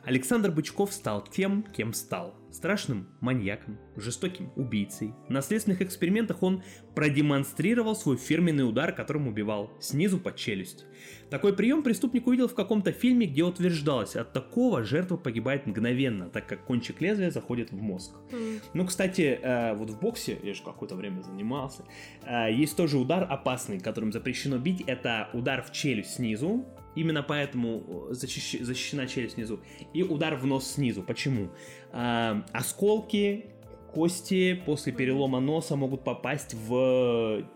Александр Бычков стал тем, кем стал. Страшным маньяком, жестоким убийцей. На следственных экспериментах он продемонстрировал свой фирменный удар, которым убивал снизу под челюсть. Такой прием преступник увидел в каком-то фильме, где утверждалось, от такого жертва погибает мгновенно, так как кончик лезвия заходит в мозг. Mm. Ну, кстати, э, вот в боксе, я же какое-то время занимался, э, есть тоже удар опасный, которым запрещено бить, это удар в челюсть снизу, Именно поэтому э, защищ... защищена челюсть снизу. И удар в нос снизу. Почему? А, осколки, кости после перелома носа могут попасть в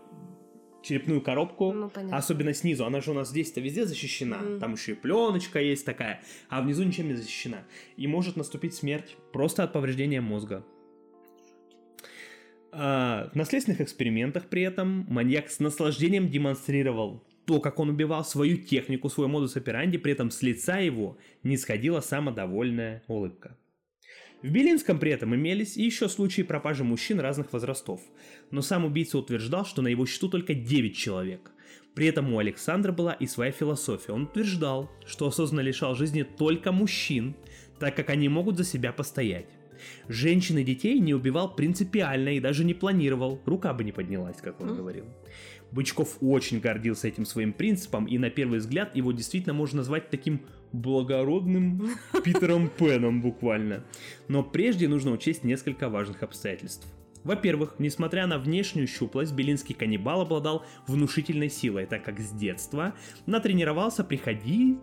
черепную коробку, ну, особенно снизу. Она же у нас здесь-то везде защищена. Mm. Там еще и пленочка есть такая, а внизу ничем не защищена. И может наступить смерть просто от повреждения мозга. А, в наследственных экспериментах при этом маньяк с наслаждением демонстрировал то, как он убивал свою технику, свой модус операнди, при этом с лица его не сходила самодовольная улыбка. В Белинском при этом имелись и еще случаи пропажи мужчин разных возрастов, но сам убийца утверждал, что на его счету только 9 человек. При этом у Александра была и своя философия. Он утверждал, что осознанно лишал жизни только мужчин, так как они могут за себя постоять. Женщин и детей не убивал принципиально и даже не планировал, рука бы не поднялась, как он говорил. Бычков очень гордился этим своим принципом, и на первый взгляд его действительно можно назвать таким благородным Питером Пеном буквально. Но прежде нужно учесть несколько важных обстоятельств. Во-первых, несмотря на внешнюю щуплость, белинский каннибал обладал внушительной силой, так как с детства натренировался приходить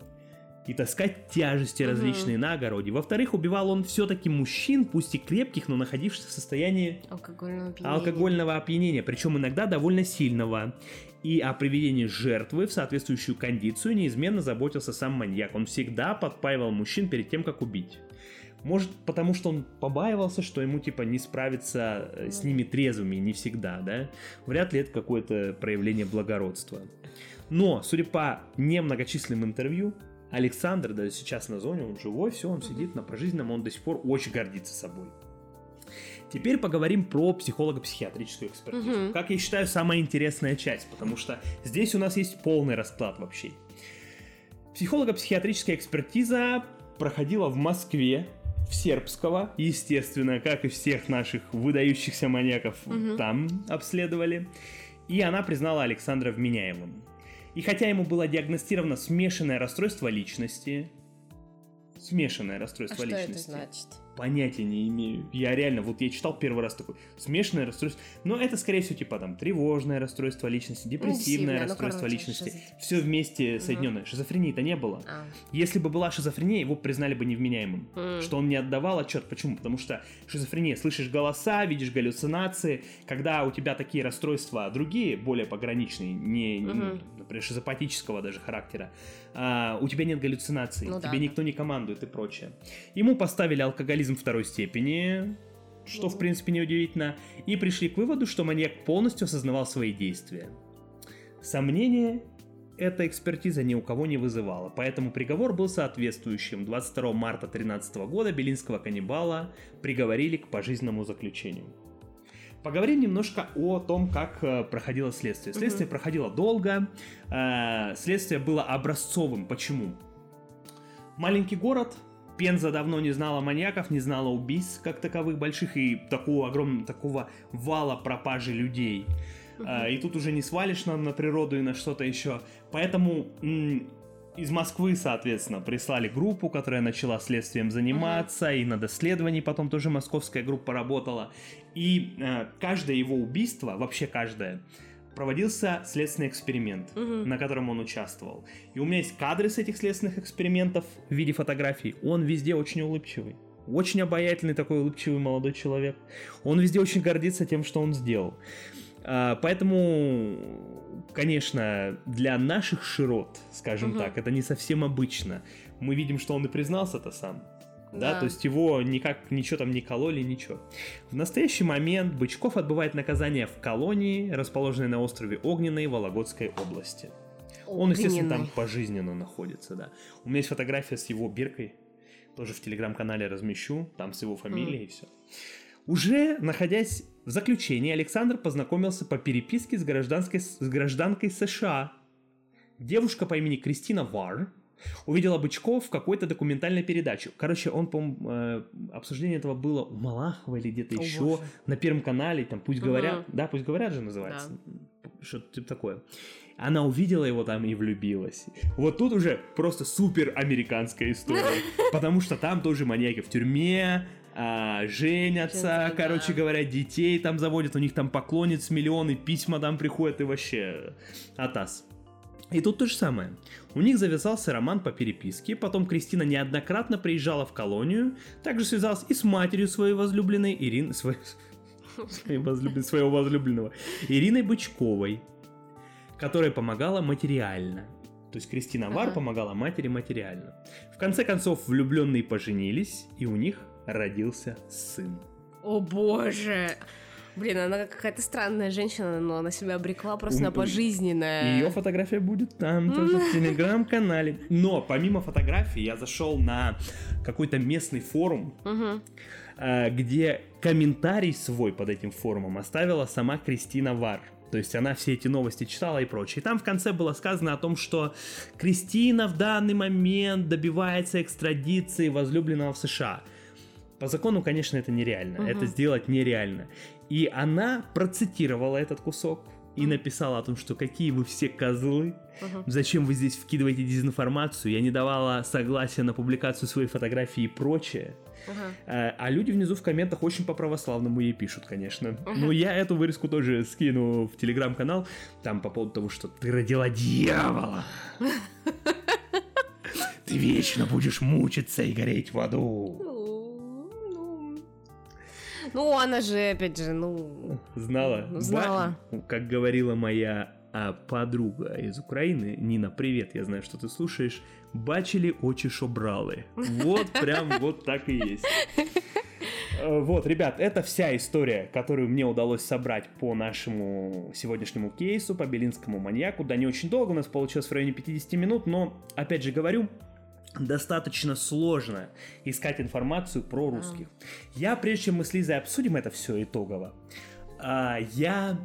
и таскать тяжести различные угу. на огороде. Во-вторых, убивал он все-таки мужчин, пусть и крепких, но находившихся в состоянии алкогольного опьянения. алкогольного опьянения, причем иногда довольно сильного. И о приведении жертвы в соответствующую кондицию неизменно заботился сам маньяк. Он всегда подпаивал мужчин перед тем, как убить. Может, потому что он побаивался, что ему, типа, не справиться э, с ними трезвыми, не всегда, да? Вряд ли это какое-то проявление благородства. Но, судя по немногочисленным интервью, Александр даже сейчас на зоне, он живой, все, он сидит на прожизненном, он до сих пор очень гордится собой. Теперь поговорим про психолого-психиатрическую экспертизу. Угу. Как я считаю, самая интересная часть, потому что здесь у нас есть полный расклад вообще. Психолого-психиатрическая экспертиза проходила в Москве, в Сербского, естественно, как и всех наших выдающихся маньяков угу. там обследовали. И она признала Александра вменяемым. И хотя ему было диагностировано смешанное расстройство личности, смешанное расстройство а личности. Что это значит? Понятия не имею. Я реально, вот я читал первый раз такой смешанное расстройство. Но это, скорее всего, типа там тревожное расстройство личности, депрессивное ну, расстройство ну, короче, личности. Шизоф... Все вместе соединенное. Угу. Шизофрении-то не было. А. Если бы была шизофрения, его признали бы невменяемым. Mm. Что он не отдавал отчет. Почему? Потому что шизофрения, слышишь голоса, видишь галлюцинации. Когда у тебя такие расстройства другие, более пограничные, не, угу. не например, шизопатического даже характера, а, у тебя нет галлюцинаций, ну, тебе да. никто не командует и прочее. Ему поставили алкоголизм второй степени, что, в принципе, неудивительно, и пришли к выводу, что маньяк полностью осознавал свои действия. Сомнения эта экспертиза ни у кого не вызывала, поэтому приговор был соответствующим. 22 марта 2013 года белинского каннибала приговорили к пожизненному заключению. Поговорим немножко о том, как э, проходило следствие. Следствие mm-hmm. проходило долго, э, следствие было образцовым. Почему? Маленький город, Пенза давно не знала маньяков, не знала убийств как таковых больших и такого огромного, такого вала пропажи людей. Uh-huh. И тут уже не свалишь на, на природу и на что-то еще. Поэтому из Москвы, соответственно, прислали группу, которая начала следствием заниматься, и над исследованием потом тоже московская группа работала. И э, каждое его убийство, вообще каждое, проводился следственный эксперимент, угу. на котором он участвовал. И у меня есть кадры с этих следственных экспериментов в виде фотографий. Он везде очень улыбчивый. Очень обаятельный такой улыбчивый молодой человек. Он везде очень гордится тем, что он сделал. А, поэтому, конечно, для наших широт, скажем угу. так, это не совсем обычно. Мы видим, что он и признался это сам. Да. да, то есть его никак ничего там не кололи, ничего. В настоящий момент Бычков отбывает наказание в колонии, расположенной на острове Огненной Вологодской области. Он, естественно, там пожизненно находится, да. У меня есть фотография с его биркой, тоже в телеграм-канале размещу, там с его фамилией mm. и все. Уже находясь в заключении, Александр познакомился по переписке с, гражданской, с гражданкой США. Девушка по имени Кристина Вар увидела Бычков в какой-то документальной передаче. Короче, он, по э, обсуждение этого было у Малахова или где-то еще боже. на Первом канале, там «Пусть говорят», угу. да, «Пусть говорят» же называется, да. что-то типа такое. Она увидела его там и влюбилась. Вот тут уже просто супер американская история, потому что там тоже маньяки в тюрьме, а, женятся, Женцы, короче да. говоря, детей там заводят, у них там поклонниц миллионы, письма там приходят и вообще атас. И тут то же самое. У них завязался роман по переписке, потом Кристина неоднократно приезжала в колонию, также связалась и с матерью своей возлюбленной Ирины... Своей, своей своего возлюбленного Ириной Бычковой, которая помогала материально. То есть Кристина Вар ага. помогала матери материально. В конце концов, влюбленные поженились, и у них родился сын. О боже! Блин, она какая-то странная женщина, но она себя обрекла просто на пожизненное. Ее фотография будет там, тоже в телеграм-канале. Но помимо фотографии я зашел на какой-то местный форум, а, где комментарий свой под этим форумом оставила сама Кристина Вар. То есть она все эти новости читала и прочее. И там в конце было сказано о том, что Кристина в данный момент добивается экстрадиции возлюбленного в США. По закону, конечно, это нереально. Угу. Это сделать нереально. И она процитировала этот кусок и написала о том, что какие вы все козлы, uh-huh. зачем вы здесь вкидываете дезинформацию, я не давала согласия на публикацию своей фотографии и прочее. Uh-huh. А, люди внизу в комментах очень по-православному ей пишут, конечно. Uh-huh. Но я эту вырезку тоже скину в телеграм-канал, там по поводу того, что ты родила дьявола. Ты вечно будешь мучиться и гореть в аду. Ну, она же, опять же, ну... Знала. Знала. Ба... Как говорила моя а, подруга из Украины, Нина, привет, я знаю, что ты слушаешь, бачили очи шобралы. Вот прям вот так и есть. Э, вот, ребят, это вся история, которую мне удалось собрать по нашему сегодняшнему кейсу, по Белинскому маньяку. Да, не очень долго, у нас получилось в районе 50 минут, но, опять же говорю, достаточно сложно искать информацию про русских. А. Я, прежде чем мы с Лизой обсудим это все итогово, а, я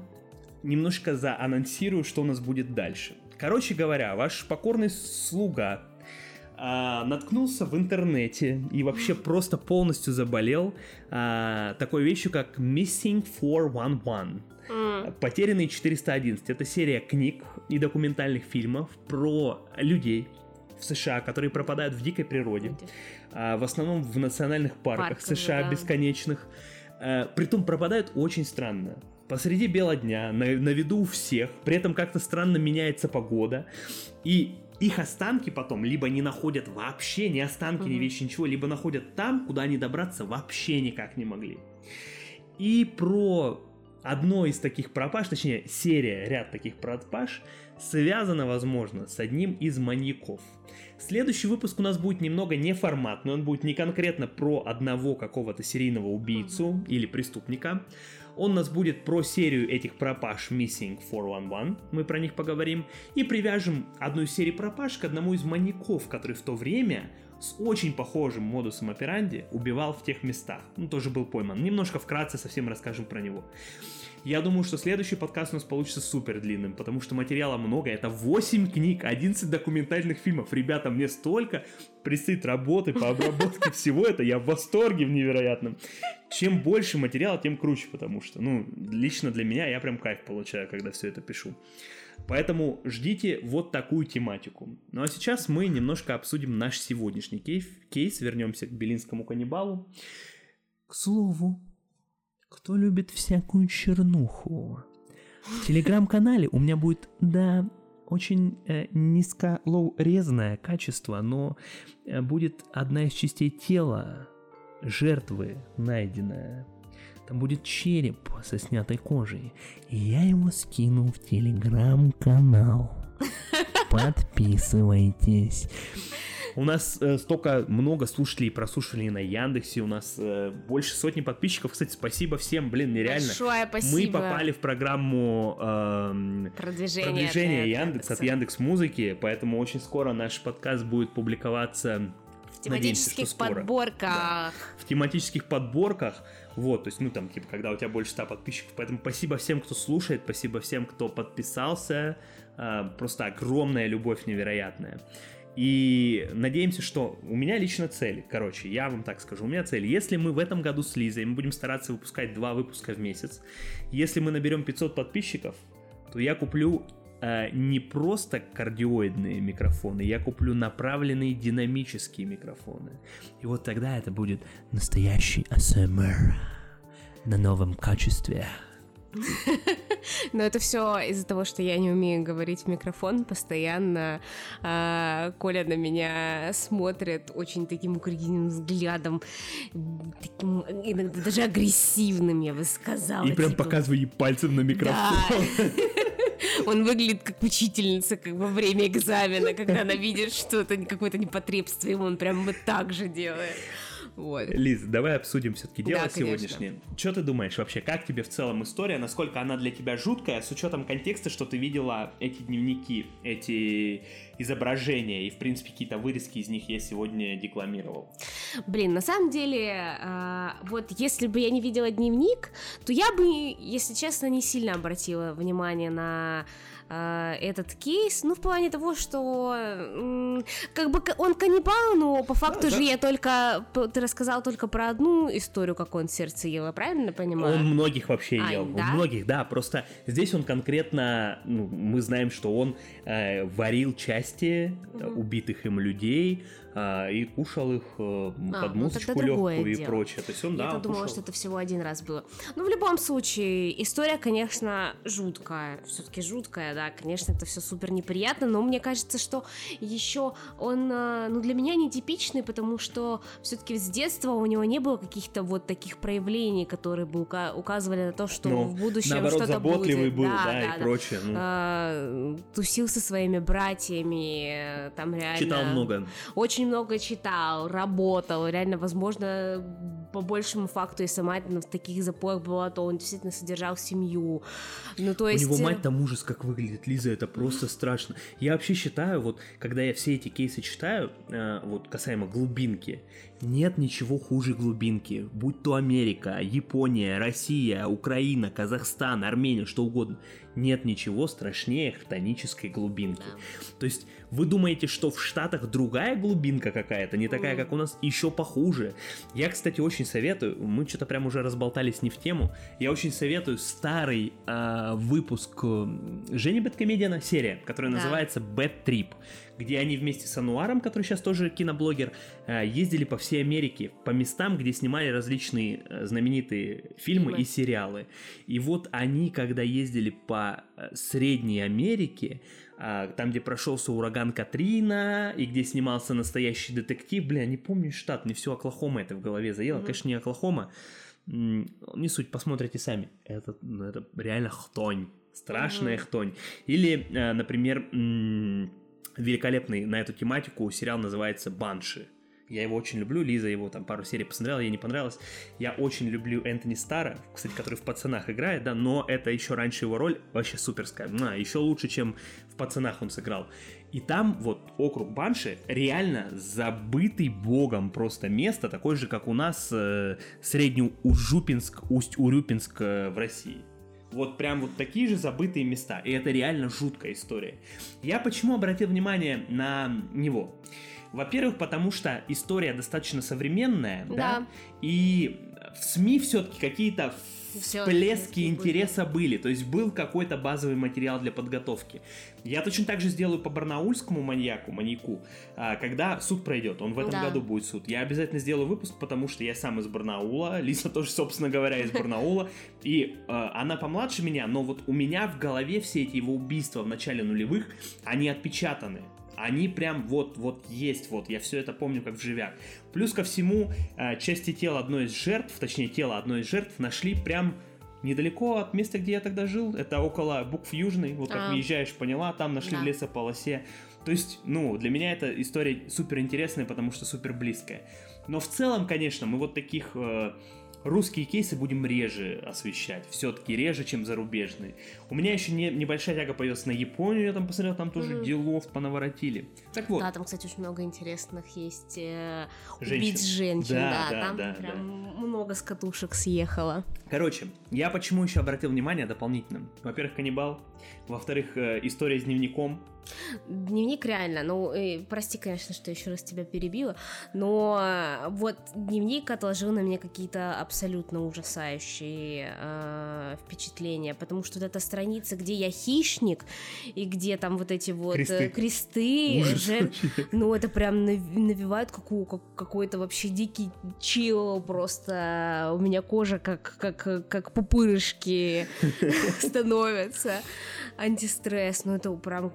немножко заанонсирую, что у нас будет дальше. Короче говоря, ваш покорный слуга а, наткнулся в интернете и вообще просто полностью заболел а, такой вещью, как Missing 411. Mm. Потерянный 411. Это серия книг и документальных фильмов про людей, в США, которые пропадают в дикой природе, а, в основном в национальных парках Парками, США да. бесконечных. А, притом пропадают очень странно. Посреди бела дня, на, на виду у всех, при этом как-то странно меняется погода, и их останки потом либо не находят вообще, ни останки, ни вещи, ничего, либо находят там, куда они добраться вообще никак не могли. И про одно из таких пропаж, точнее серия, ряд таких пропаж, связана, возможно, с одним из маньяков. Следующий выпуск у нас будет немного неформатный, он будет не конкретно про одного какого-то серийного убийцу или преступника, он у нас будет про серию этих пропаж Missing 411, мы про них поговорим, и привяжем одну из серий пропаж к одному из маньяков, который в то время с очень похожим модусом операнди убивал в тех местах. Ну, тоже был пойман. Немножко вкратце совсем расскажем про него. Я думаю, что следующий подкаст у нас получится супер длинным, потому что материала много. Это 8 книг, 11 документальных фильмов. Ребята, мне столько предстоит работы по обработке всего это. Я в восторге в невероятном. Чем больше материала, тем круче, потому что, ну, лично для меня я прям кайф получаю, когда все это пишу. Поэтому ждите вот такую тематику. Ну а сейчас мы немножко обсудим наш сегодняшний кейс. кейс вернемся к Белинскому каннибалу. К слову, кто любит всякую чернуху? В телеграм-канале у меня будет, да, очень э, низко low res-ное качество, но э, будет одна из частей тела жертвы найденная. Там будет череп со снятой кожей. И я его скину в телеграм-канал. Подписывайтесь. У нас э, столько много слушателей прослушивали на Яндексе, у нас э, больше сотни подписчиков. Кстати, спасибо всем, блин, нереально. Большое спасибо. Мы попали в программу э, продвижения, продвижения от Яндекс, от Яндекс Музыки, поэтому очень скоро наш подкаст будет публиковаться в тематических Надеемся, подборках. Да. В тематических подборках. Вот, то есть, ну там, типа, когда у тебя больше 100 подписчиков. Поэтому спасибо всем, кто слушает, спасибо всем, кто подписался. А, просто огромная любовь невероятная. И надеемся, что у меня лично цель, короче, я вам так скажу, у меня цель, если мы в этом году с Лизой, мы будем стараться выпускать два выпуска в месяц, если мы наберем 500 подписчиков, то я куплю э, не просто кардиоидные микрофоны, я куплю направленные динамические микрофоны. И вот тогда это будет настоящий ASMR на новом качестве. Но это все из-за того, что я не умею говорить в микрофон постоянно. А, Коля на меня смотрит очень таким укоризненным взглядом, таким иногда даже агрессивным, я бы сказала. И прям типа... показывай пальцем на микрофон. Да. Он выглядит как учительница как во время экзамена, когда она видит что-то, какое-то непотребство, и он прям вот так же делает. Вот. Лиз, давай обсудим все-таки дело да, сегодняшнее. Что ты думаешь вообще, как тебе в целом история, насколько она для тебя жуткая, с учетом контекста, что ты видела эти дневники, эти изображения, и, в принципе, какие-то вырезки из них я сегодня декламировал. Блин, на самом деле, э, вот если бы я не видела дневник, то я бы, если честно, не сильно обратила внимание на э, этот кейс, ну, в плане того, что как бы он каннибал, но по факту да, же да. я только, ты рассказал только про одну историю, как он сердце ел, правильно понимаю? Он многих вообще а, ел, да? многих, да, просто здесь он конкретно, ну, мы знаем, что он э, варил части mm-hmm. убитых им людей, а, и кушал их э, а, под ну, музычку легкую и дело. прочее. То есть он, Я да, думала, кушал. что это всего один раз было. Но в любом случае, история, конечно, жуткая. Все-таки жуткая, да. Конечно, это все супер неприятно, но мне кажется, что еще он, э, ну, для меня нетипичный, потому что все-таки с детства у него не было каких-то вот таких проявлений, которые бы указывали на то, что ну, в будущем наоборот, что-то заботливый будет. был, да, да, да и прочее. Ну. А, тусил со своими братьями, там реально... Читал много. Очень много читал, работал, реально, возможно, по большему факту, если мать в таких запоях была, то он действительно содержал семью. Ну, то есть... У него мать там ужас как выглядит, Лиза, это просто страшно. Я вообще считаю, вот, когда я все эти кейсы читаю, э, вот, касаемо глубинки, нет ничего хуже глубинки. Будь то Америка, Япония, Россия, Украина, Казахстан, Армения, что угодно. Нет ничего страшнее хтонической глубинки. То есть вы думаете, что в Штатах другая глубинка какая-то, не такая, как у нас, еще похуже. Я, кстати, очень советую, мы что-то прям уже разболтались не в тему, я очень советую старый э, выпуск Жени Бэткомедиана, серия, которая да. называется Bad Trip, где они вместе с Ануаром, который сейчас тоже киноблогер, э, ездили по всей Америке, по местам, где снимали различные э, знаменитые фильмы, фильмы и сериалы. И вот они, когда ездили по э, Средней Америке, а, там, где прошелся ураган Катрина, и где снимался настоящий детектив, бля, не помню штат, мне все Оклахома это в голове заело, mm-hmm. конечно, не Оклахома, не суть, посмотрите сами, это, ну, это реально хтонь, страшная mm-hmm. хтонь. Или, например, великолепный на эту тематику сериал называется «Банши», я его очень люблю, Лиза его там пару серий посмотрела, ей не понравилось. Я очень люблю Энтони Стара, кстати, который в «Пацанах» играет, да, но это еще раньше его роль вообще суперская. А, еще лучше, чем в «Пацанах» он сыграл. И там вот округ Банши реально забытый богом просто место, такое же, как у нас э, Среднеужупинск, Усть-Урюпинск э, в России. Вот прям вот такие же забытые места. И это реально жуткая история. Я почему обратил внимание на него? Во-первых, потому что история достаточно современная, да, да и в СМИ все-таки какие-то всплески интереса были. То есть был какой-то базовый материал для подготовки. Я точно так же сделаю по барнаульскому маньяку, маньяку, а, когда суд пройдет. Он в этом да. году будет суд. Я обязательно сделаю выпуск, потому что я сам из Барнаула. Лиса тоже, собственно говоря, из Барнаула. И э, она помладше меня, но вот у меня в голове все эти его убийства в начале нулевых, они отпечатаны они прям вот, вот есть, вот, я все это помню как в живях. Плюс ко всему, э, части тела одной из жертв, точнее, тело одной из жертв нашли прям недалеко от места, где я тогда жил, это около букв Южный, вот как а. въезжаешь, поняла, там нашли да. в лесополосе. То есть, ну, для меня эта история супер интересная, потому что супер близкая. Но в целом, конечно, мы вот таких э, русские кейсы будем реже освещать, все-таки реже, чем зарубежные. У меня еще не, небольшая тяга появилась на Японию, я там посмотрел, там тоже mm-hmm. делов понаворотили. Так вот. Да, там, кстати, очень много интересных есть э, убить женщин, да, да, да там да, прям да. много с катушек съехало. Короче, я почему еще обратил внимание дополнительно? Во-первых, каннибал, во-вторых, э, история с дневником, Дневник реально, ну, э, прости, конечно, что еще раз тебя перебила, но э, вот дневник отложил на меня какие-то абсолютно ужасающие э, впечатления, потому что вот эта страница, где я хищник, и где там вот эти вот кресты, э, кресты жен... ну, это прям навевает какую, как, какой-то вообще дикий чил, просто у меня кожа как, как, как пупырышки становятся, антистресс, ну, это прям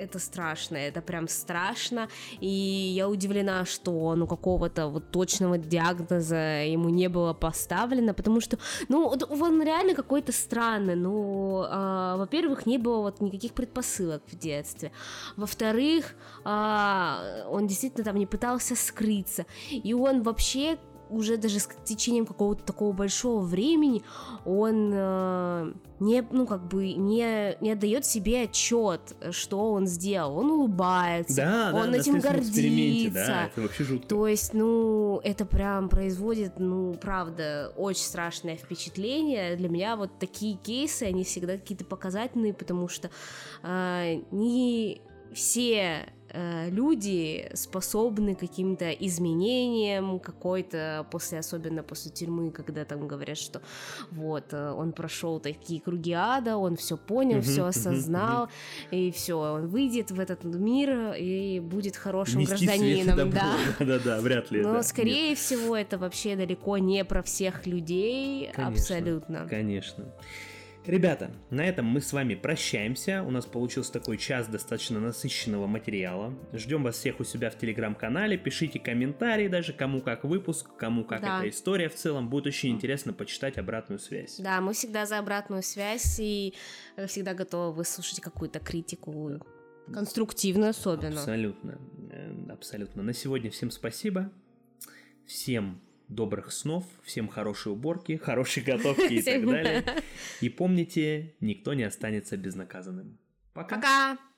это страшно, это прям страшно, и я удивлена, что ну какого-то вот точного диагноза ему не было поставлено, потому что, ну, он реально какой-то странный, ну, э, во-первых, не было вот никаких предпосылок в детстве, во-вторых, э, он действительно там не пытался скрыться, и он вообще уже даже с течением какого-то такого большого времени он э, не, ну, как бы не, не отдает себе отчет, что он сделал. Он улыбается, да, он да, этим гордится. Да, это вообще жутко. То есть, ну, это прям производит, ну, правда, очень страшное впечатление. Для меня вот такие кейсы, они всегда какие-то показательные, потому что э, не все люди способны каким-то изменениям какой-то после особенно после тюрьмы когда там говорят что вот э, он прошел такие круги ада он все понял uh-huh, все осознал uh-huh, и все он выйдет в этот мир и будет хорошим Нести гражданином да да. да вряд ли но да, скорее нет. всего это вообще далеко не про всех людей конечно, абсолютно. конечно Ребята, на этом мы с вами прощаемся. У нас получился такой час достаточно насыщенного материала. Ждем вас всех у себя в телеграм-канале. Пишите комментарии даже, кому как выпуск, кому как да. эта история в целом. Будет очень интересно почитать обратную связь. Да, мы всегда за обратную связь и э, всегда готовы выслушать какую-то критику. Конструктивную особенно. Абсолютно. Э, абсолютно. На сегодня всем спасибо. Всем добрых снов, всем хорошей уборки, хорошей готовки и так далее. И помните, никто не останется безнаказанным. Пока. Пока.